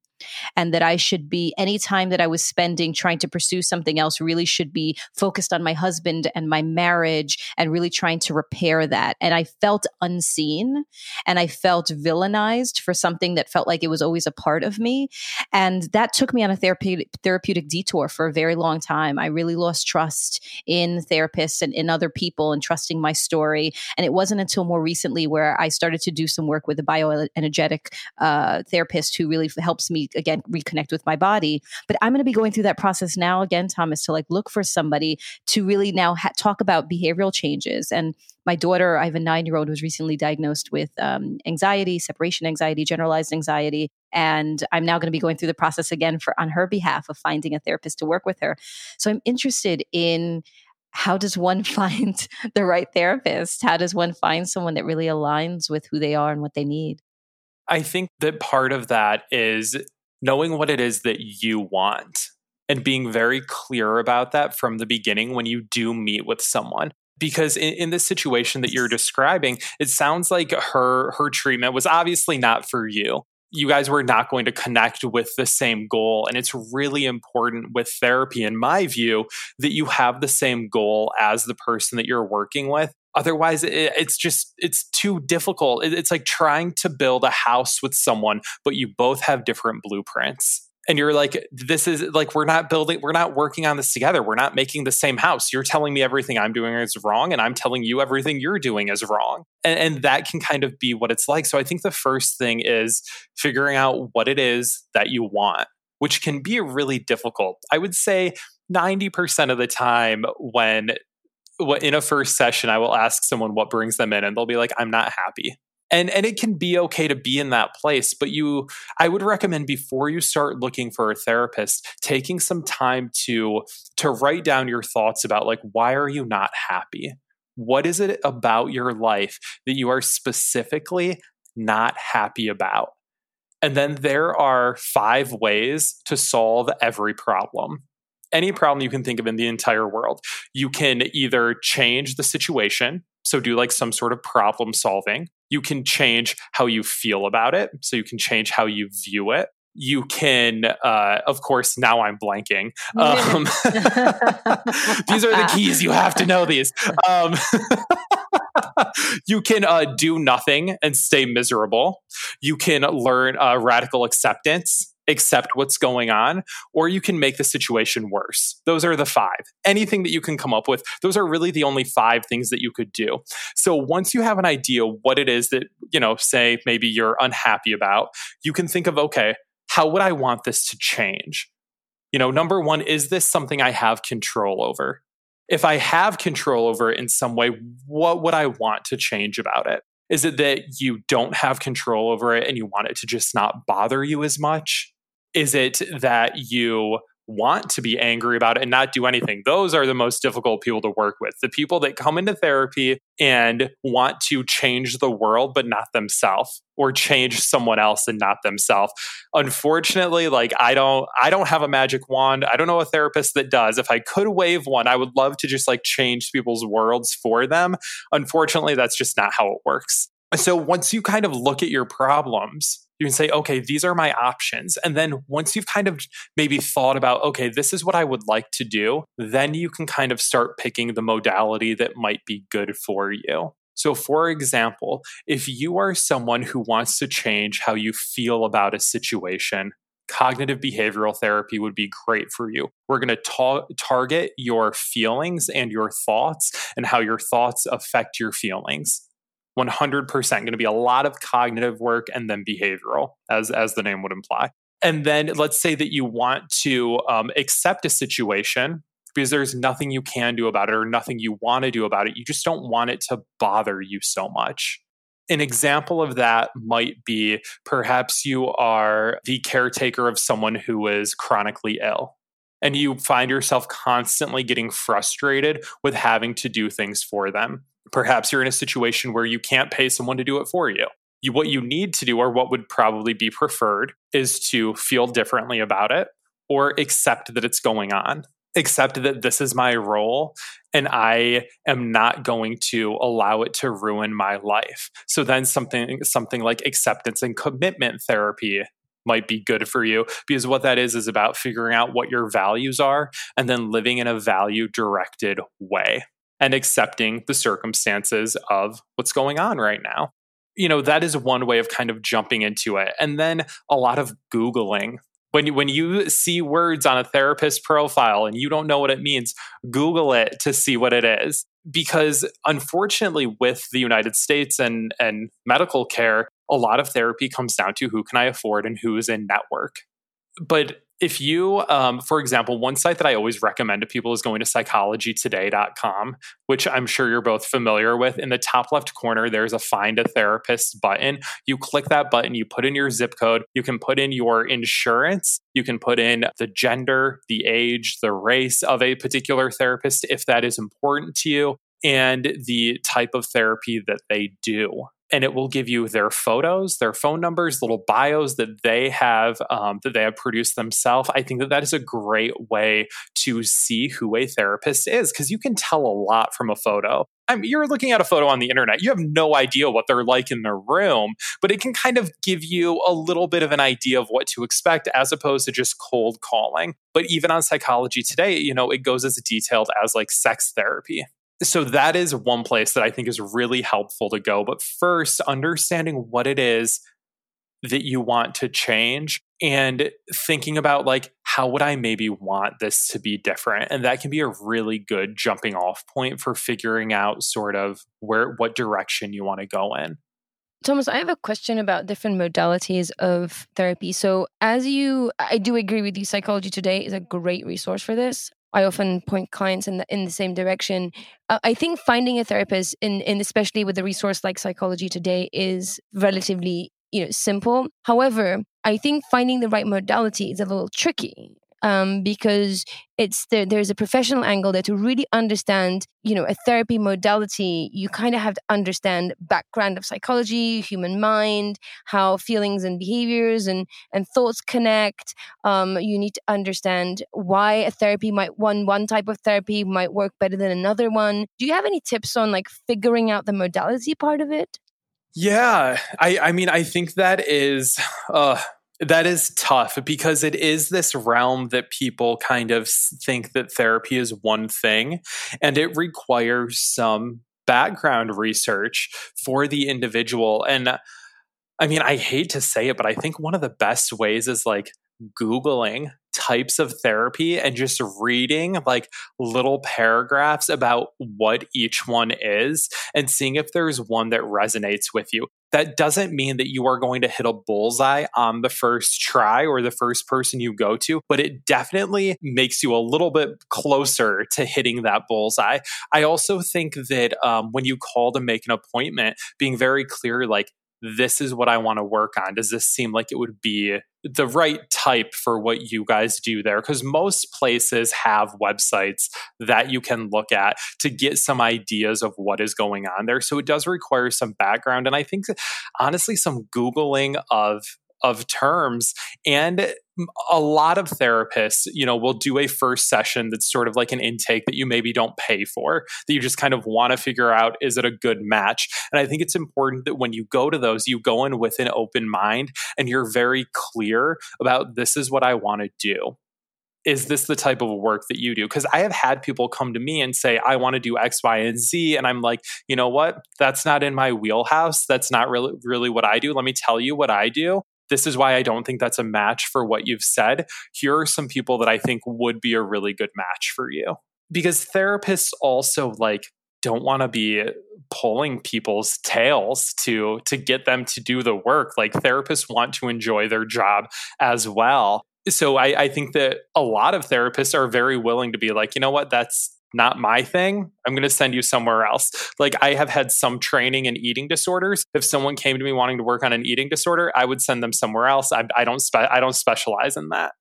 and that I should be any time that I was spending trying to pursue something else really should be focused on my husband and my marriage and really trying to repair that. And I felt unseen and I felt villainized for something that felt like it was always a part of me. And that took me on a therapeutic therapeutic detour for a very long time. I really lost trust in therapists and in other people and trusting my story. And it wasn't until more recently where I started to do some work with a bioenergetic uh, therapist who really helps me again reconnect with my body but i'm going to be going through that process now again thomas to like look for somebody to really now ha- talk about behavioral changes and my daughter i have a nine year old was recently diagnosed with um, anxiety separation anxiety generalized anxiety and i'm now going to be going through the process again for on her behalf of finding a therapist to work with her so i'm interested in how does one find the right therapist? How does one find someone that really aligns with who they are and what they need? I think that part of that is knowing what it is that you want and being very clear about that from the beginning when you do meet with someone because in, in this situation that you're describing it sounds like her her treatment was obviously not for you you guys were not going to connect with the same goal. And it's really important with therapy, in my view, that you have the same goal as the person that you're working with. Otherwise, it's just, it's too difficult. It's like trying to build a house with someone, but you both have different blueprints. And you're like this is like we're not building we're not working on this together. We're not making the same house. You're telling me everything i'm doing is wrong and i'm telling you everything you're doing is wrong. And, and that can kind of be what it's like. So i think the first thing is figuring out what it is that you want which can be really difficult. I would say 90% of the time when in a first session i will ask someone what brings them in and they'll be like i'm not happy. And and it can be okay to be in that place but you i would recommend before you start looking for a therapist taking some time to to write down your thoughts about like why are you not happy? What is it about your life that you are specifically not happy about? And then there are five ways to solve every problem any problem you can think of in the entire world you can either change the situation so do like some sort of problem solving. You can change how you feel about it. So you can change how you view it. You can, uh, of course, now I'm blanking. Um, these are the keys. You have to know these. Um, you can uh, do nothing and stay miserable. You can learn uh, radical acceptance accept what's going on, or you can make the situation worse. Those are the five. Anything that you can come up with, those are really the only five things that you could do. So once you have an idea what it is that, you know, say maybe you're unhappy about, you can think of, okay, how would I want this to change? You know, number one, is this something I have control over? If I have control over it in some way, what would I want to change about it? Is it that you don't have control over it and you want it to just not bother you as much? Is it that you want to be angry about it and not do anything. Those are the most difficult people to work with. The people that come into therapy and want to change the world, but not themselves or change someone else and not themselves. Unfortunately, like I don't I don't have a magic wand. I don't know a therapist that does. If I could wave one, I would love to just like change people's worlds for them. Unfortunately, that's just not how it works. So once you kind of look at your problems you can say, okay, these are my options. And then once you've kind of maybe thought about, okay, this is what I would like to do, then you can kind of start picking the modality that might be good for you. So, for example, if you are someone who wants to change how you feel about a situation, cognitive behavioral therapy would be great for you. We're going to ta- target your feelings and your thoughts and how your thoughts affect your feelings. 100% going to be a lot of cognitive work and then behavioral as as the name would imply. And then let's say that you want to um, accept a situation because there's nothing you can do about it or nothing you want to do about it you just don't want it to bother you so much. An example of that might be perhaps you are the caretaker of someone who is chronically ill and you find yourself constantly getting frustrated with having to do things for them Perhaps you're in a situation where you can't pay someone to do it for you. you. What you mm-hmm. need to do, or what would probably be preferred, is to feel differently about it or accept that it's going on. Accept that this is my role and I am not going to allow it to ruin my life. So then something something like acceptance and commitment therapy might be good for you because what that is is about figuring out what your values are and then living in a value directed way and accepting the circumstances of what's going on right now. You know, that is one way of kind of jumping into it. And then a lot of Googling. When you, when you see words on a therapist profile and you don't know what it means, Google it to see what it is. Because unfortunately, with the United States and, and medical care, a lot of therapy comes down to who can I afford and who is in network. But if you, um, for example, one site that I always recommend to people is going to psychologytoday.com, which I'm sure you're both familiar with. In the top left corner, there's a find a therapist button. You click that button, you put in your zip code, you can put in your insurance, you can put in the gender, the age, the race of a particular therapist if that is important to you, and the type of therapy that they do. And it will give you their photos, their phone numbers, little bios that they have um, that they have produced themselves. I think that that is a great way to see who a therapist is because you can tell a lot from a photo. I mean, you're looking at a photo on the internet, you have no idea what they're like in their room, but it can kind of give you a little bit of an idea of what to expect as opposed to just cold calling. But even on psychology today, you know, it goes as detailed as like sex therapy so that is one place that I think is really helpful to go. But first, understanding what it is that you want to change and thinking about like how would I maybe want this to be different and that can be a really good jumping off point for figuring out sort of where what direction you want to go in. Thomas, I have a question about different modalities of therapy. So, as you, I do agree with you, Psychology Today is a great resource for this. I often point clients in the in the same direction. Uh, I think finding a therapist, in in especially with a resource like Psychology Today, is relatively you know simple. However, I think finding the right modality is a little tricky um, because it's there, there's a professional angle there to really understand you know a therapy modality. You kind of have to understand background of psychology human mind how feelings and behaviors and and thoughts connect. Um, you need to understand why a therapy might one one type of therapy might work better than another one. Do you have any tips on like figuring out the modality part of it? Yeah i i mean i think that is uh that is tough because it is this realm that people kind of think that therapy is one thing and it requires some background research for the individual. And I mean, I hate to say it, but I think one of the best ways is like Googling types of therapy and just reading like little paragraphs about what each one is and seeing if there's one that resonates with you. That doesn't mean that you are going to hit a bullseye on the first try or the first person you go to, but it definitely makes you a little bit closer to hitting that bullseye. I also think that um, when you call to make an appointment, being very clear, like, this is what I want to work on. Does this seem like it would be the right type for what you guys do there? Because most places have websites that you can look at to get some ideas of what is going on there. So it does require some background. And I think, honestly, some Googling of of terms and a lot of therapists you know will do a first session that's sort of like an intake that you maybe don't pay for that you just kind of want to figure out is it a good match and i think it's important that when you go to those you go in with an open mind and you're very clear about this is what i want to do is this the type of work that you do? Because I have had people come to me and say, I want to do X, Y, and Z. And I'm like, you know what? That's not in my wheelhouse. That's not really, really what I do. Let me tell you what I do this is why I don't think that's a match for what you've said. Here are some people that I think would be a really good match for you. Because therapists also like don't want to be pulling people's tails to to get them to do the work. Like therapists want to enjoy their job as well. So I, I think that a lot of therapists are very willing to be like, you know what, that's not my thing. I'm going to send you somewhere else. Like I have had some training in eating disorders. If someone came to me wanting to work on an eating disorder, I would send them somewhere else. I, I don't spe- I don't specialize in that.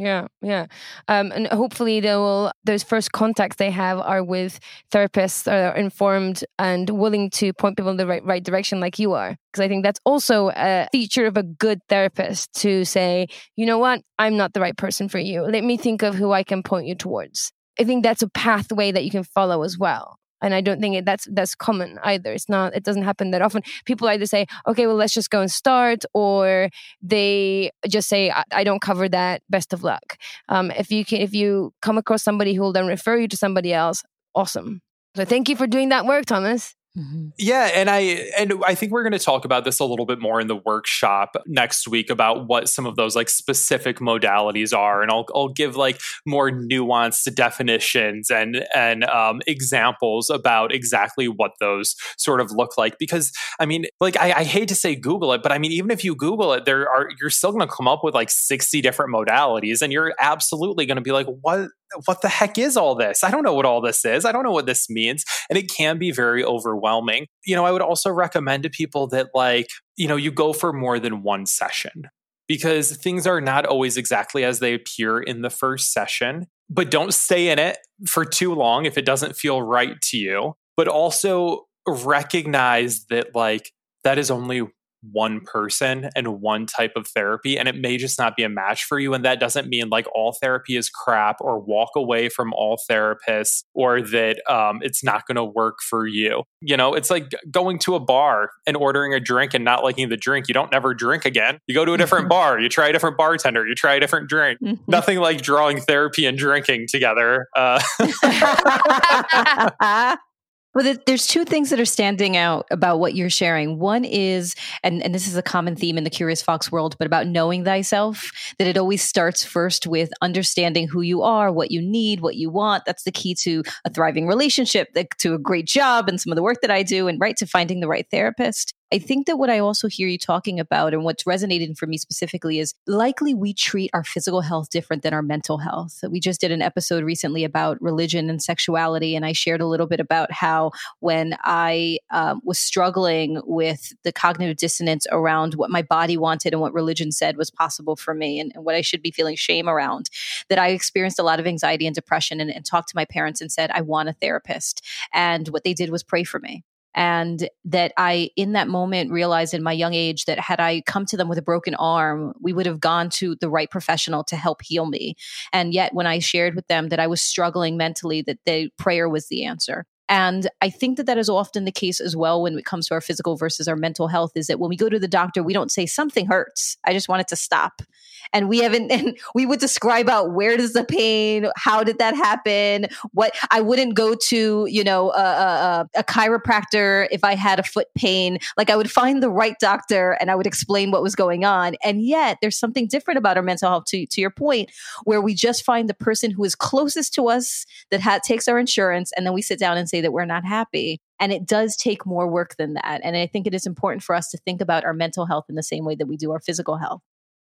Yeah, yeah, um, and hopefully they will. Those first contacts they have are with therapists that are informed and willing to point people in the right right direction, like you are. Because I think that's also a feature of a good therapist to say, you know what, I'm not the right person for you. Let me think of who I can point you towards. I think that's a pathway that you can follow as well. And I don't think it, that's that's common either. It's not. It doesn't happen that often. People either say, "Okay, well, let's just go and start," or they just say, "I, I don't cover that. Best of luck." Um, if you can, if you come across somebody who will then refer you to somebody else, awesome. So thank you for doing that work, Thomas. Mm-hmm. Yeah, and I and I think we're going to talk about this a little bit more in the workshop next week about what some of those like specific modalities are, and I'll I'll give like more nuanced definitions and and um, examples about exactly what those sort of look like. Because I mean, like I, I hate to say Google it, but I mean even if you Google it, there are you're still going to come up with like sixty different modalities, and you're absolutely going to be like, what what the heck is all this? I don't know what all this is. I don't know what this means. And it can be very overwhelming. You know, I would also recommend to people that, like, you know, you go for more than one session because things are not always exactly as they appear in the first session. But don't stay in it for too long if it doesn't feel right to you. But also recognize that, like, that is only one person and one type of therapy and it may just not be a match for you and that doesn't mean like all therapy is crap or walk away from all therapists or that um, it's not going to work for you. You know it's like going to a bar and ordering a drink and not liking the drink you don't never drink again. You go to a different bar you try a different bartender you try a different drink. Mm-hmm. nothing like drawing therapy and drinking together uh, Well, there's two things that are standing out about what you're sharing. One is, and, and this is a common theme in the Curious Fox world, but about knowing thyself, that it always starts first with understanding who you are, what you need, what you want. That's the key to a thriving relationship, to a great job, and some of the work that I do, and right to finding the right therapist. I think that what I also hear you talking about and what's resonating for me specifically is likely we treat our physical health different than our mental health. We just did an episode recently about religion and sexuality, and I shared a little bit about how when I um, was struggling with the cognitive dissonance around what my body wanted and what religion said was possible for me and, and what I should be feeling shame around, that I experienced a lot of anxiety and depression and, and talked to my parents and said, I want a therapist. And what they did was pray for me and that I, in that moment, realized in my young age that had I come to them with a broken arm, we would have gone to the right professional to help heal me. And yet, when I shared with them that I was struggling mentally, that the prayer was the answer. And I think that that is often the case as well when it comes to our physical versus our mental health is that when we go to the doctor, we don't say something hurts. I just want it to stop. And we haven't, and we would describe out where does the pain, how did that happen? What I wouldn't go to, you know, a, a, a chiropractor if I had a foot pain. Like I would find the right doctor and I would explain what was going on. And yet there's something different about our mental health to, to your point, where we just find the person who is closest to us that ha- takes our insurance and then we sit down and say that we're not happy. And it does take more work than that. And I think it is important for us to think about our mental health in the same way that we do our physical health.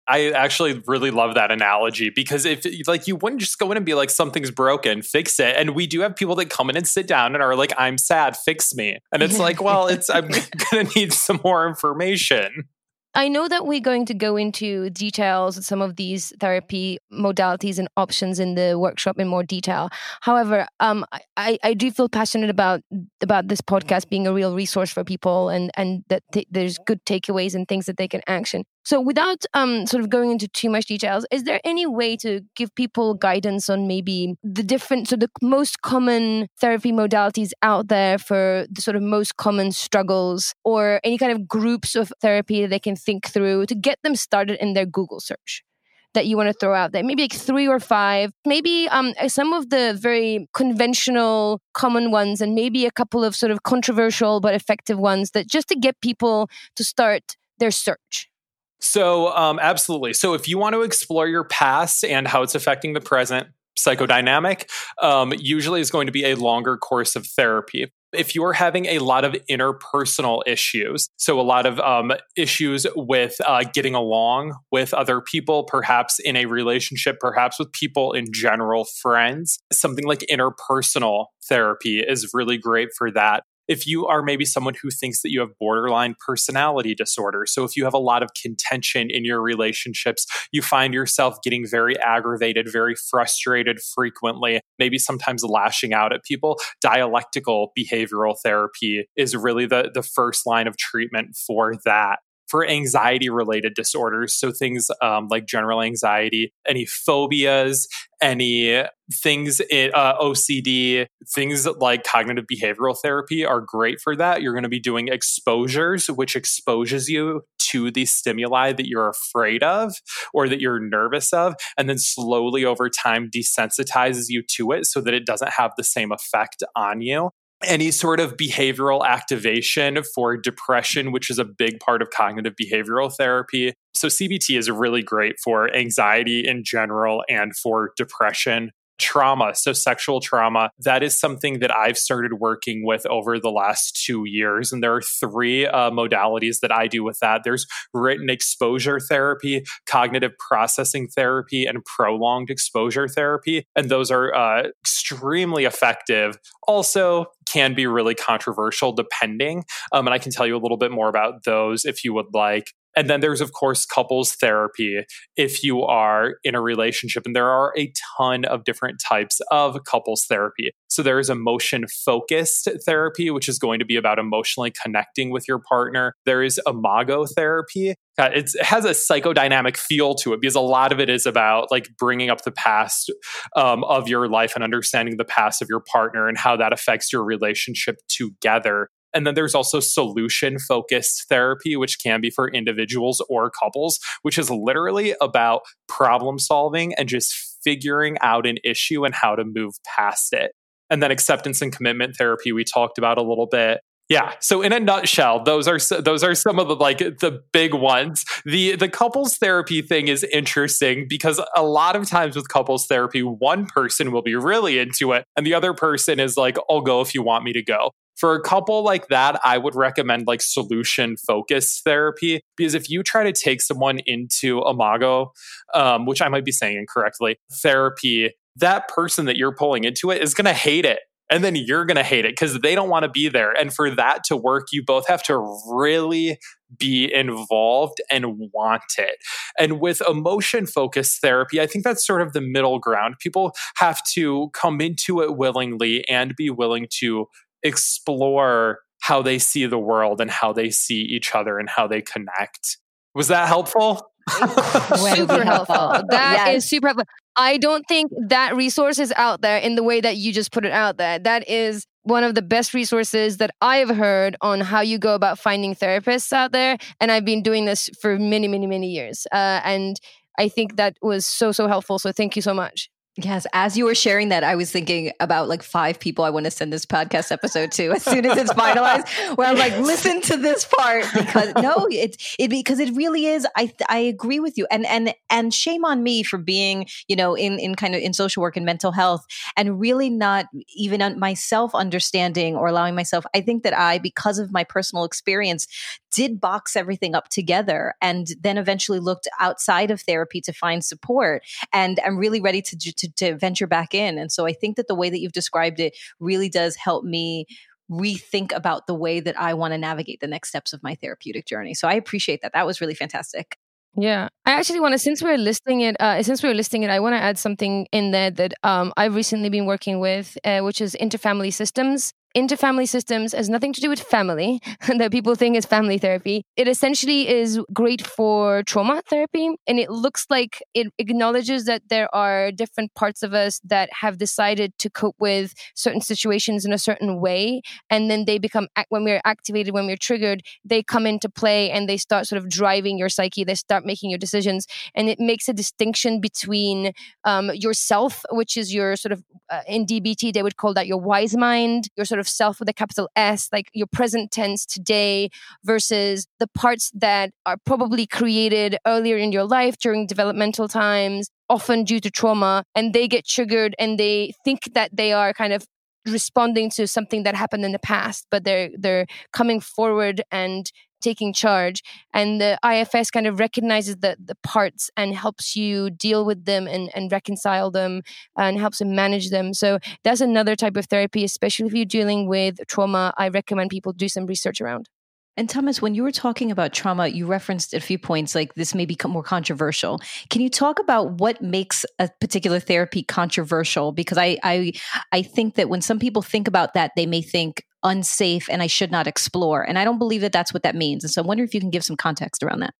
I actually really love that analogy because if like you wouldn't just go in and be like something's broken, fix it. And we do have people that come in and sit down and are like, I'm sad, fix me. And it's like, well, it's I'm gonna need some more information. I know that we're going to go into details of some of these therapy modalities and options in the workshop in more detail. However, um, I, I do feel passionate about about this podcast being a real resource for people and and that th- there's good takeaways and things that they can action. So, without um, sort of going into too much details, is there any way to give people guidance on maybe the different, so the most common therapy modalities out there for the sort of most common struggles, or any kind of groups of therapy that they can think through to get them started in their Google search? that you want to throw out there maybe like three or five maybe um, some of the very conventional common ones and maybe a couple of sort of controversial but effective ones that just to get people to start their search So, um, absolutely. So, if you want to explore your past and how it's affecting the present, psychodynamic um, usually is going to be a longer course of therapy. If you are having a lot of interpersonal issues, so a lot of um, issues with uh, getting along with other people, perhaps in a relationship, perhaps with people in general, friends, something like interpersonal therapy is really great for that if you are maybe someone who thinks that you have borderline personality disorder, so if you have a lot of contention in your relationships, you find yourself getting very aggravated, very frustrated frequently, maybe sometimes lashing out at people, dialectical behavioral therapy is really the, the first line of treatment for that for anxiety related disorders. So things um, like general anxiety, any phobias, any things, in, uh, OCD, things like cognitive behavioral therapy are great for that. You're going to be doing exposures, which exposes you to the stimuli that you're afraid of or that you're nervous of, and then slowly over time desensitizes you to it so that it doesn't have the same effect on you any sort of behavioral activation for depression, which is a big part of cognitive behavioral therapy. So, CBT is really great for anxiety in general and for depression. Trauma, so sexual trauma, that is something that I've started working with over the last two years. And there are three uh, modalities that I do with that there's written exposure therapy, cognitive processing therapy, and prolonged exposure therapy. And those are uh, extremely effective. Also, can be really controversial depending. Um, and I can tell you a little bit more about those if you would like. And then there's, of course, couples therapy if you are in a relationship. And there are a ton of different types of couples therapy. So there is emotion focused therapy, which is going to be about emotionally connecting with your partner. There is imago therapy. Uh, it has a psychodynamic feel to it because a lot of it is about like bringing up the past um, of your life and understanding the past of your partner and how that affects your relationship together. And then there's also solution focused therapy, which can be for individuals or couples, which is literally about problem solving and just figuring out an issue and how to move past it. And then acceptance and commitment therapy, we talked about a little bit. Yeah. So in a nutshell, those are those are some of the like the big ones. The the couples therapy thing is interesting because a lot of times with couples therapy, one person will be really into it and the other person is like, "I'll go if you want me to go." For a couple like that, I would recommend like solution focused therapy because if you try to take someone into Imago, um, which I might be saying incorrectly, therapy, that person that you're pulling into it is going to hate it and then you're going to hate it because they don't want to be there. And for that to work, you both have to really be involved and want it. And with emotion focused therapy, I think that's sort of the middle ground. People have to come into it willingly and be willing to explore how they see the world and how they see each other and how they connect. Was that helpful? Super helpful. That yes. is super helpful. I don't think that resource is out there in the way that you just put it out there. That is one of the best resources that I've heard on how you go about finding therapists out there. And I've been doing this for many, many, many years. Uh, and I think that was so, so helpful. So thank you so much. Yes, as you were sharing that, I was thinking about like five people I want to send this podcast episode to as soon as it's finalized. where I'm like, listen to this part because no, it's it because it really is. I I agree with you, and and and shame on me for being you know in in kind of in social work and mental health and really not even myself understanding or allowing myself. I think that I because of my personal experience did box everything up together and then eventually looked outside of therapy to find support and I'm really ready to, to, to venture back in. And so I think that the way that you've described it really does help me rethink about the way that I want to navigate the next steps of my therapeutic journey. So I appreciate that. That was really fantastic. Yeah, I actually want to since we're listing it, uh, since we're listing it, I want to add something in there that um, I've recently been working with, uh, which is internal family systems internal family systems has nothing to do with family that people think is family therapy. It essentially is great for trauma therapy. And it looks like it acknowledges that there are different parts of us that have decided to cope with certain situations in a certain way. And then they become, when we're activated, when we're triggered, they come into play and they start sort of driving your psyche. They start making your decisions. And it makes a distinction between um, yourself, which is your sort of, uh, in DBT, they would call that your wise mind, your sort of self with a capital S, like your present tense today versus the parts that are probably created earlier in your life during developmental times, often due to trauma, and they get triggered and they think that they are kind of responding to something that happened in the past but they're they're coming forward and taking charge and the IFS kind of recognizes the, the parts and helps you deal with them and, and reconcile them uh, and helps you manage them so that's another type of therapy especially if you're dealing with trauma i recommend people do some research around and Thomas, when you were talking about trauma, you referenced a few points like this may become more controversial. Can you talk about what makes a particular therapy controversial? Because I, I, I think that when some people think about that, they may think unsafe and I should not explore. And I don't believe that that's what that means. And so I wonder if you can give some context around that.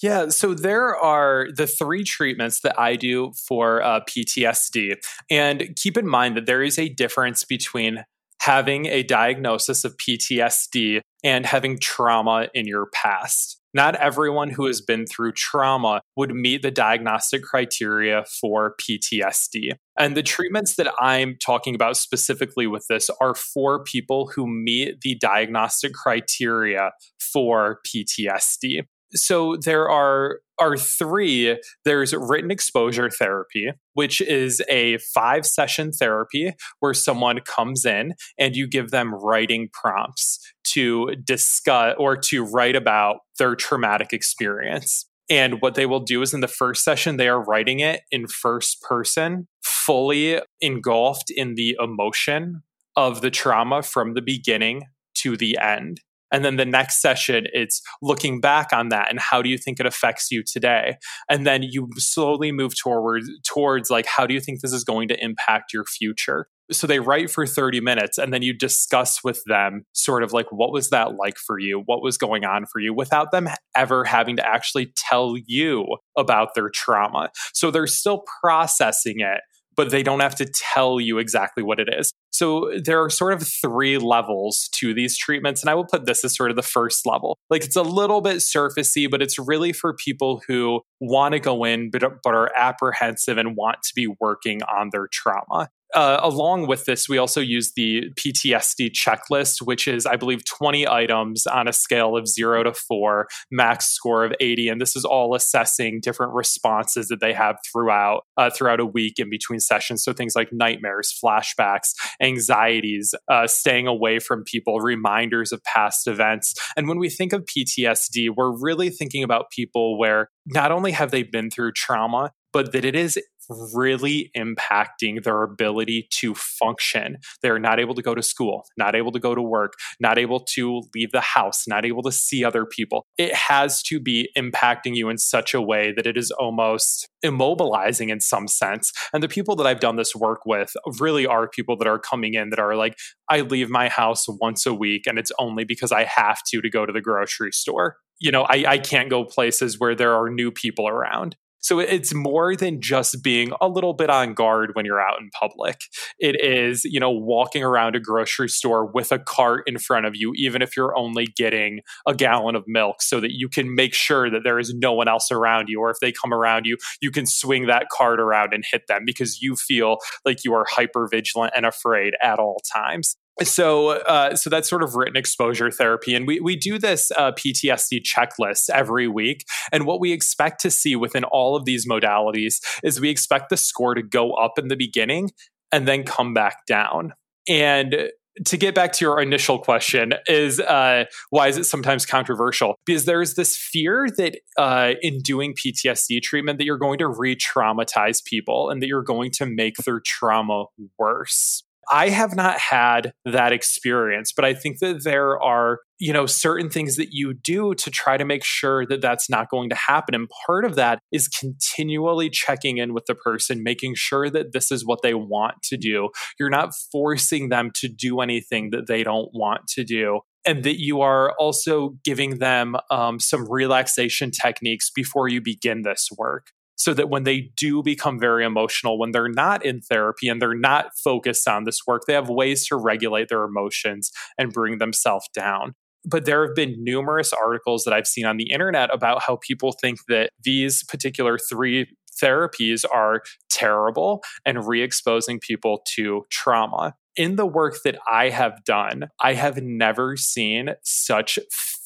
Yeah, so there are the three treatments that I do for uh, PTSD. And keep in mind that there is a difference between having a diagnosis of PTSD and having trauma in your past. Not everyone who has been through trauma would meet the diagnostic criteria for PTSD. And the treatments that I'm talking about specifically with this are for people who meet the diagnostic criteria for PTSD. So there are are three. There's written exposure therapy, which is a five session therapy where someone comes in and you give them writing prompts to discuss or to write about their traumatic experience. And what they will do is in the first session, they are writing it in first person, fully engulfed in the emotion of the trauma from the beginning to the end And then the next session, it's looking back on that and how do you think it affects you today? And then you slowly move toward towards like how do you think this is going to impact your future? So they write for 30 minutes and then you discuss with them sort of like what was that like for you? What was going on for you without them ever having to actually tell you about their trauma. So they're still processing it, but they don't have to tell you exactly what it is. So there are sort of three levels to these treatments. And I will put this as sort of the first level. Like it's a little bit surfacey, but it's really for people who want to go in, but, but are apprehensive and want to be working on their trauma. Uh, along with this, we also use the PTSD checklist, which is, I believe, 20 items on a scale of zero to four, max score of 80. And this is all assessing different responses that they have throughout uh, throughout a week in between sessions. So things like nightmares, flashbacks, anxieties, uh, staying away from people, reminders of past events. And when we think of PTSD, we're really thinking about people where not only have they been through trauma, but that it is really impacting their ability to function. They're not able to go to school, not able to go to work, not able to leave the house, not able to see other people. It has to be impacting you in such a way that it is almost immobilizing in some sense. And the people that I've done this work with really are people that are coming in that are like, I leave my house once a week and it's only because I have to to go to the grocery store. You know, I, I can't go places where there are new people around. So it's more than just being a little bit on guard when you're out in public. It is, you know, walking around a grocery store with a cart in front of you, even if you're only getting a gallon of milk, so that you can make sure that there is no one else around you. Or if they come around you, you can swing that cart around and hit them because you feel like you are hyper vigilant and afraid at all times so uh, so that's sort of written exposure therapy and we, we do this uh, ptsd checklist every week and what we expect to see within all of these modalities is we expect the score to go up in the beginning and then come back down. And to get back to your initial question is uh, why is it sometimes controversial? Because there's this fear that uh, in doing ptsd treatment that you're going to re-traumatize people and that you're going to make their trauma worse I have not had that experience, but I think that there are, you know, certain things that you do to try to make sure that that's not going to happen. And part of that is continually checking in with the person, making sure that this is what they want to do. You're not forcing them to do anything that they don't want to do and that you are also giving them um, some relaxation techniques before you begin this work so that when they do become very emotional, when they're not in therapy and they're not focused on this work, they have ways to regulate their emotions and bring themselves down. But there have been numerous articles that I've seen on the internet about how people think that these particular three therapies are terrible and re exposing people to trauma. In the work that I have done, I have never seen such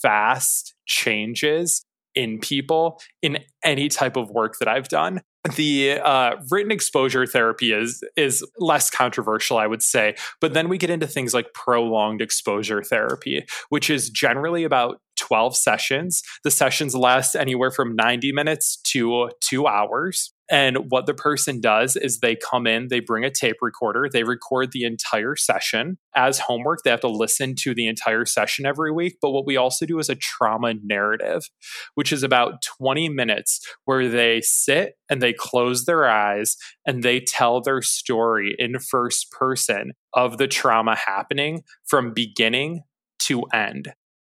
fast changes in people in any type of work that I've done. The uh, written exposure therapy is is less controversial, I would say. But then we get into things like prolonged exposure therapy, which is generally about 12 sessions. The sessions last anywhere from 90 minutes to two hours. And what the person does is they come in, they bring a tape recorder, they record the entire session. As homework, they have to listen to the entire session every week. But what we also do is a trauma narrative, which is about 20 minutes where they sit and they close their eyes and they tell their story in first person of the trauma happening from beginning to end.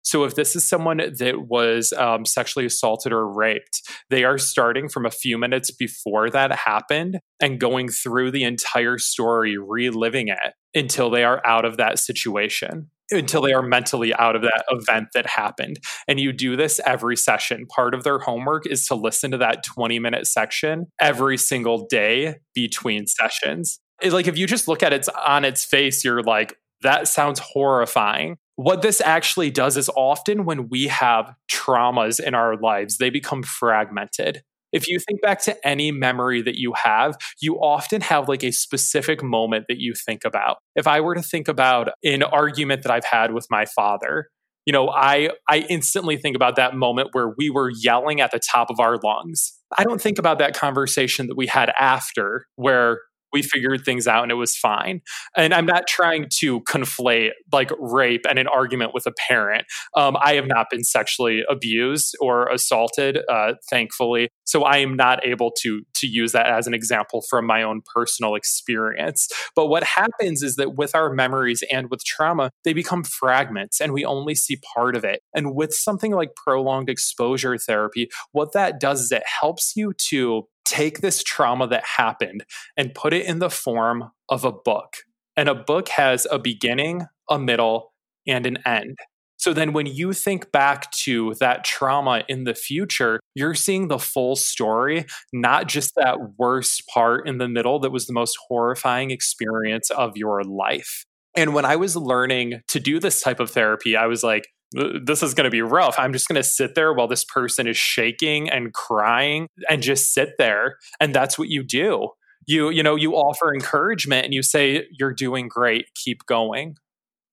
So if this is someone that was um, sexually assaulted or raped, they are starting from a few minutes before that happened and going through the entire story, reliving it until they are out of that situation until they are mentally out of that event that happened. And you do this every session. Part of their homework is to listen to that 20 minute section every single day between sessions. It's like if you just look at it on its face, you're like, that sounds horrifying. What this actually does is often when we have traumas in our lives, they become fragmented. If you think back to any memory that you have, you often have like a specific moment that you think about. If I were to think about an argument that I've had with my father, you know, I I instantly think about that moment where we were yelling at the top of our lungs. I don't think about that conversation that we had after where we figured things out and it was fine. And I'm not trying to conflate like rape and an argument with a parent. Um, I have not been sexually abused or assaulted, uh, thankfully. So I am not able to to use that as an example from my own personal experience. But what happens is that with our memories and with trauma, they become fragments and we only see part of it. And with something like prolonged exposure therapy, what that does is it helps you to take this trauma that happened and put it in the form of a book. And a book has a beginning, a middle, and an end. So then when you think back to that trauma in the future, you're seeing the full story, not just that worst part in the middle that was the most horrifying experience of your life. And when I was learning to do this type of therapy, I was like, this is going to be rough. I'm just going to sit there while this person is shaking and crying and just sit there. And that's what you do. You, you know, you offer encouragement and you say, you're doing great. Keep going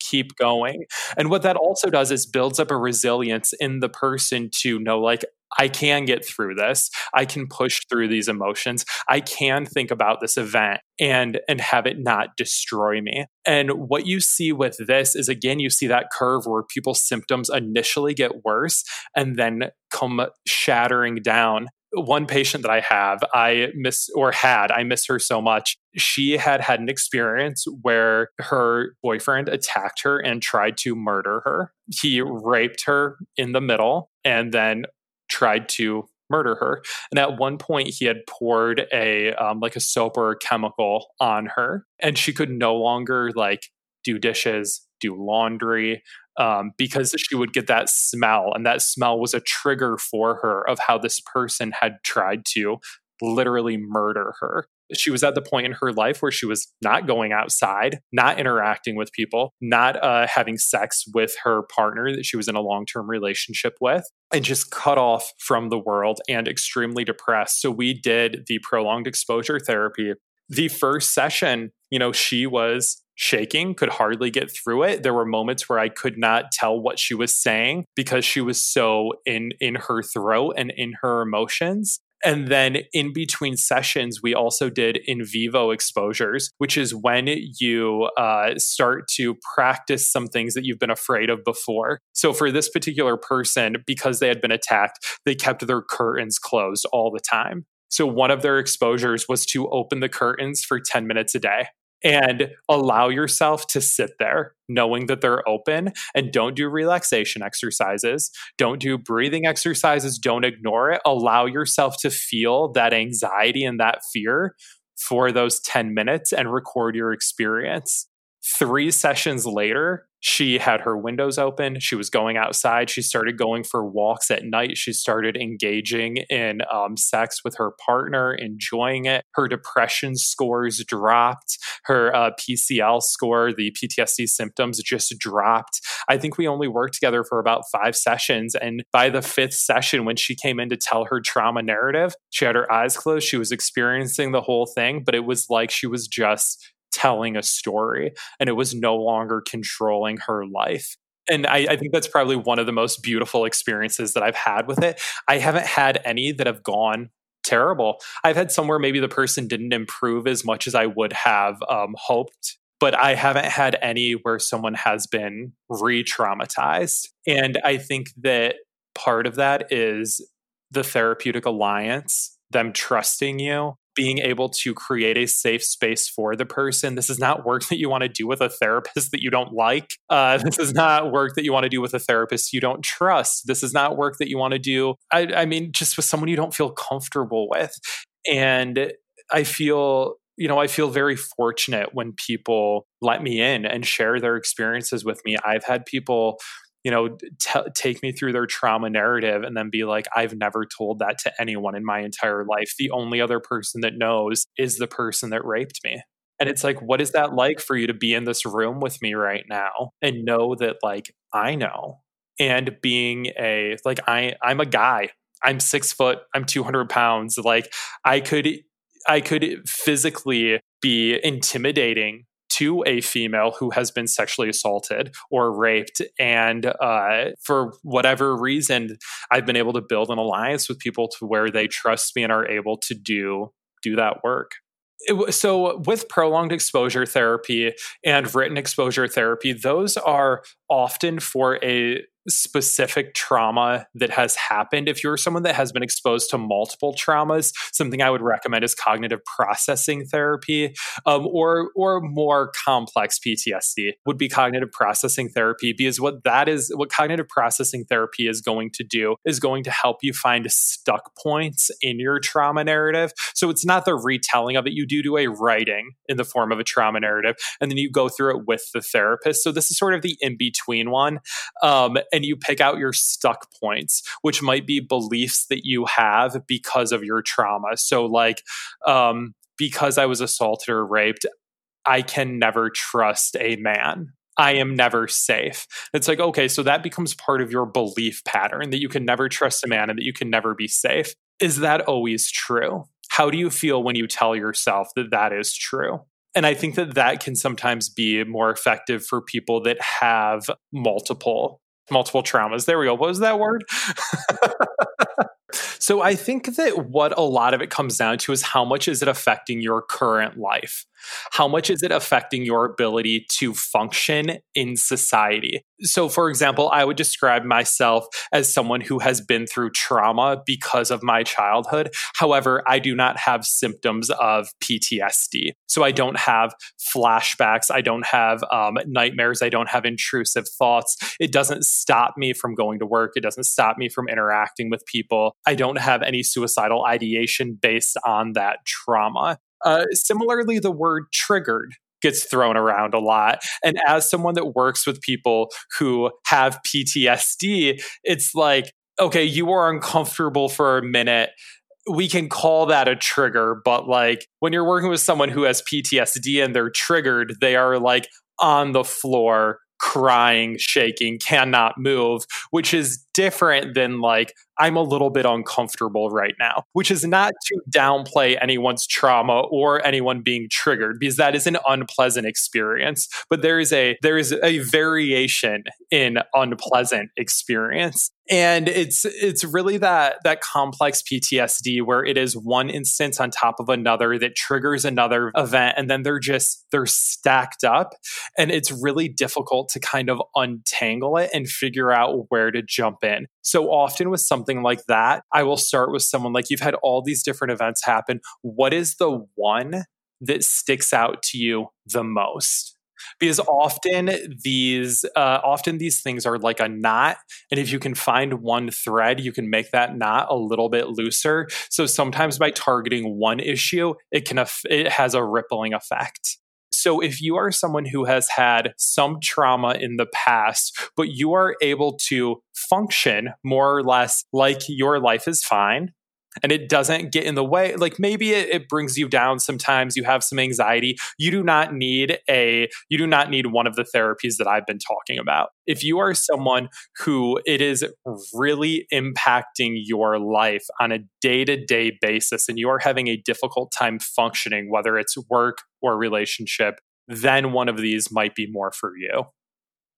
keep going. And what that also does is builds up a resilience in the person to know, like, I can get through this. I can push through these emotions. I can think about this event and and have it not destroy me. And what you see with this is again you see that curve where people's symptoms initially get worse and then come shattering down one patient that I have, I miss or had, I miss her so much. She had had an experience where her boyfriend attacked her and tried to murder her. He raped her in the middle and then tried to murder her. And at one point, he had poured a um, like a soap or chemical on her, and she could no longer like do dishes, do laundry, um, because she would get that smell, and that smell was a trigger for her of how this person had tried to literally murder her she was at the point in her life where she was not going outside, not interacting with people, not uh, having sex with her partner that she was in a long term relationship with, and just cut off from the world and extremely depressed. So we did the prolonged exposure therapy. The first session, you know, she was shaking, could hardly get through it. There were moments where I could not tell what she was saying because she was so in in her throat and in her emotions. And then in between sessions, we also did in vivo exposures, which is when you uh, start to practice some things that you've been afraid of before. So for this particular person, because they had been attacked, they kept their curtains closed all the time. So one of their exposures was to open the curtains for 10 minutes a day and allow yourself to sit there knowing that they're open and don't do relaxation exercises don't do breathing exercises don't ignore it. Allow yourself to feel that anxiety and that fear for those 10 minutes and record your experience 3 sessions later she had her windows open. She was going outside. She started going for walks at night. She started engaging in um, sex with her partner, enjoying it. Her depression scores dropped. Her uh, PCL score, the PTSD symptoms, just dropped. I think we only worked together for about five sessions. And by the fifth session, when she came in to tell her trauma narrative, she had her eyes closed. She was experiencing the whole thing, but it was like she was just telling a story and it was no longer controlling her life and I, I, think that's probably one of the most beautiful experiences that I've had with it. I haven't had any that have gone terrible. I've had somewhere maybe the person didn't improve as much as I would have um, hoped, but I haven't had any where someone has been re traumatized. And I think that part of that is the therapeutic alliance, them trusting you being able to create a safe space for the person. This is not work that you want to do with a therapist that you don't like. Uh, this is not work that you want to do with a therapist you don't trust. This is not work that you want to do, I, I mean, just with someone you don't feel comfortable with. And I feel you know, I feel very fortunate when people let me in and share their experiences with me. I've had people you know t- take me through their trauma narrative and then be like i've never told that to anyone in my entire life. The only other person that knows is the person that raped me. And it's like what is that like for you to be in this room with me right now and know that like i know and being a like i i'm a guy. I'm six foot i'm 200 pounds. Like i could i could physically be intimidating to a female who has been sexually assaulted or raped. And uh, for whatever reason, I've been able to build an alliance with people to where they trust me and are able to do do that work. So, with prolonged exposure therapy and written exposure therapy, those are often for a specific trauma that has happened. If you're someone that has been exposed to multiple traumas, something I would recommend is cognitive processing therapy, um, or or more complex PTSD would be cognitive processing therapy. Because what that is, what cognitive processing therapy is going to do is going to help you find stuck points in your trauma narrative. So it's not the retelling of it. You do do a writing in the form of a trauma narrative, and then you go through it with the therapist. So this is sort of the in between one. Um, and you pick out your stuck points, which might be beliefs that you have because of your trauma. So, like, um, because I was assaulted or raped, I can never trust a man. I am never safe. It's like, okay, so that becomes part of your belief pattern that you can never trust a man and that you can never be safe. Is that always true? How do you feel when you tell yourself that that is true? And I think that that can sometimes be more effective for people that have multiple multiple traumas. There we go. What was that word? so I think that what a lot of it comes down to is how much is it affecting your current life? How much is it affecting your ability to function in society? So, for example, I would describe myself as someone who has been through trauma because of my childhood. However, I do not have symptoms of PTSD. So, I don't have flashbacks. I don't have um, nightmares. I don't have intrusive thoughts. It doesn't stop me from going to work. It doesn't stop me from interacting with people. I don't have any suicidal ideation based on that trauma. Uh, similarly, the word triggered gets thrown around a lot. And as someone that works with people who have PTSD, it's like, okay, you were uncomfortable for a minute. We can call that a trigger, but like when you're working with someone who has PTSD and they're triggered, they are like on the floor crying, shaking, cannot move, which is different than like, I'm a little bit uncomfortable right now, which is not to downplay anyone's trauma or anyone being triggered because that is an unpleasant experience. But there is a there is a variation in unpleasant experience. And it's it's really that that complex PTSD where it is one instance on top of another that triggers another event and then they're just they're stacked up and it's really difficult to kind of untangle it and figure out where to jump in. So often with something like that, I will start with someone like you've had all these different events happen. What is the one that sticks out to you the most? Because often these uh, often these things are like a knot, and if you can find one thread, you can make that knot a little bit looser. So sometimes by targeting one issue, it can it has a rippling effect. So, if you are someone who has had some trauma in the past, but you are able to function more or less like your life is fine, and it doesn't get in the way like maybe it, it, brings you down sometimes you have some anxiety. You do not need a you do not need one of the therapies that i've been talking about. If you are someone who it is really impacting your life on a day-to-day basis and you are having a difficult time functioning whether it's work or relationship then one of these might be more for you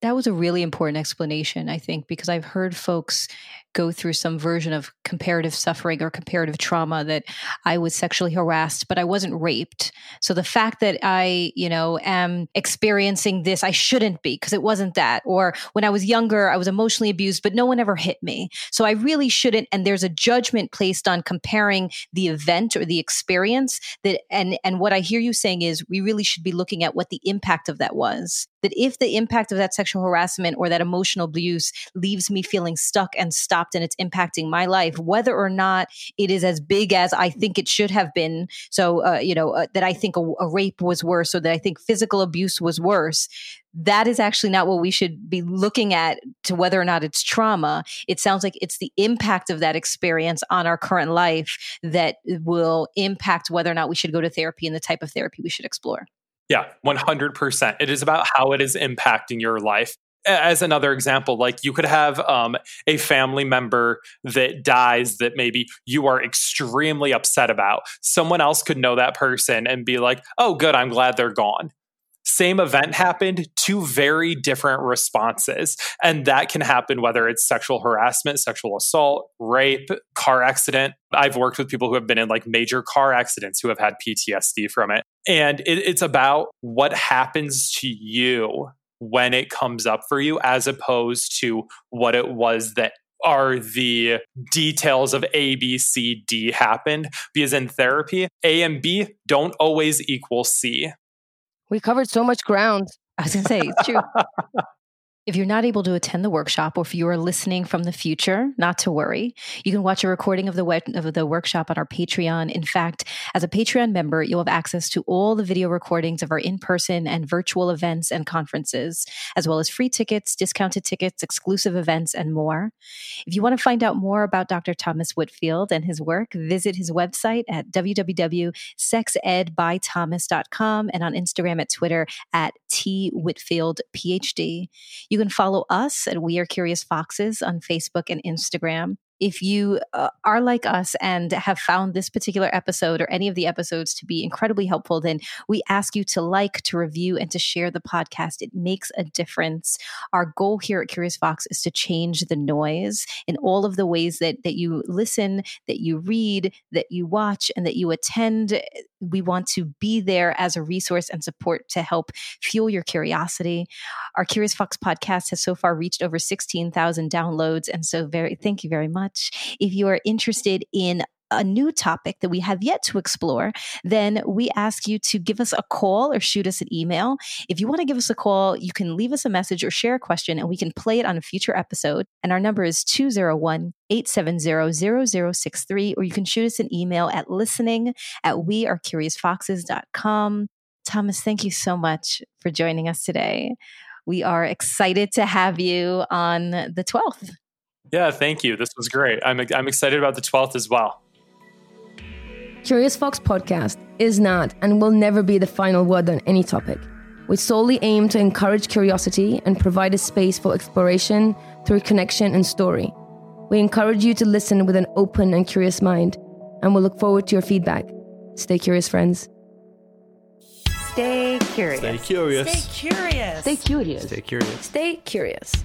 that was a really important explanation, I think, because I've heard folks go through some version of comparative suffering or comparative trauma that I was sexually harassed, but I wasn't raped. So the fact that I, you know, am experiencing this, I shouldn't be because it wasn't that. Or when I was younger, I was emotionally abused, but no one ever hit me. So I really shouldn't. And there's a judgment placed on comparing the event or the experience that, and, and what I hear you saying is we really should be looking at what the impact of that was. That if the impact of that sexual harassment or that emotional abuse leaves me feeling stuck and stopped and it's impacting my life, whether or not it is as big as I think it should have been. So, uh, you know, uh, that I think a, a rape was worse or that I think physical abuse was worse that is actually not what we should be looking at to whether or not it's trauma. It sounds like it's the impact of that experience on our current life that will impact whether or not we should go to therapy and the type of therapy we should explore. Yeah, 100%. It is about how it is impacting your life as another example, like you could have um, a family member that dies that maybe you are extremely upset about. Someone else could know that person and be like, oh, good, I'm glad they're gone. Same event happened, two very different responses. And that can happen whether it's sexual harassment, sexual assault, rape, car accident. I've worked with people who have been in like major car accidents who have had PTSD from it. And it, it's about what happens to you when it comes up for you, as opposed to what it was that are the details of A, B, C, D happened. Because in therapy, A and B don't always equal C. We covered so much ground. I was going to say, it's true. If you're not able to attend the workshop, or if you are listening from the future, not to worry. You can watch a recording of the web, of the workshop on our Patreon. In fact, as a Patreon member, you'll have access to all the video recordings of our in-person and virtual events and conferences, as well as free tickets, discounted tickets, exclusive events, and more. If you want to find out more about Dr. Thomas Whitfield and his work, visit his website at www.sexedbythomas.com and on Instagram at Twitter at T Whitfield PhD. You can follow us at We Are Curious Foxes on Facebook and Instagram. If you uh, are like us and have found this particular episode or any of the episodes to be incredibly helpful, then we ask you to like, to review, and to share the podcast. It makes a difference. Our goal here at Curious Fox is to change the noise in all of the ways that, that you listen, that you read, that you watch, and that you attend. We want to be there as a resource and support to help fuel your curiosity. Our Curious Fox podcast has so far reached over 16,000 downloads. And so, very thank you very much. If you are interested in a new topic that we have yet to explore, then we ask you to give us a call or shoot us an email. If you want to give us a call, you can leave us a message or share a question and we can play it on a future episode. And our number is 201 870 0063, or you can shoot us an email at listening at wearecuriousfoxes.com. Thomas, thank you so much for joining us today. We are excited to have you on the 12th. Yeah, thank you. This was great. I'm, I'm excited about the 12th as well. Curious Fox podcast is not and will never be the final word on any topic. We solely aim to encourage curiosity and provide a space for exploration through connection and story. We encourage you to listen with an open and curious mind, and we'll look forward to your feedback. Stay curious, friends. Stay curious. Stay curious. Stay curious. Stay curious. Stay curious.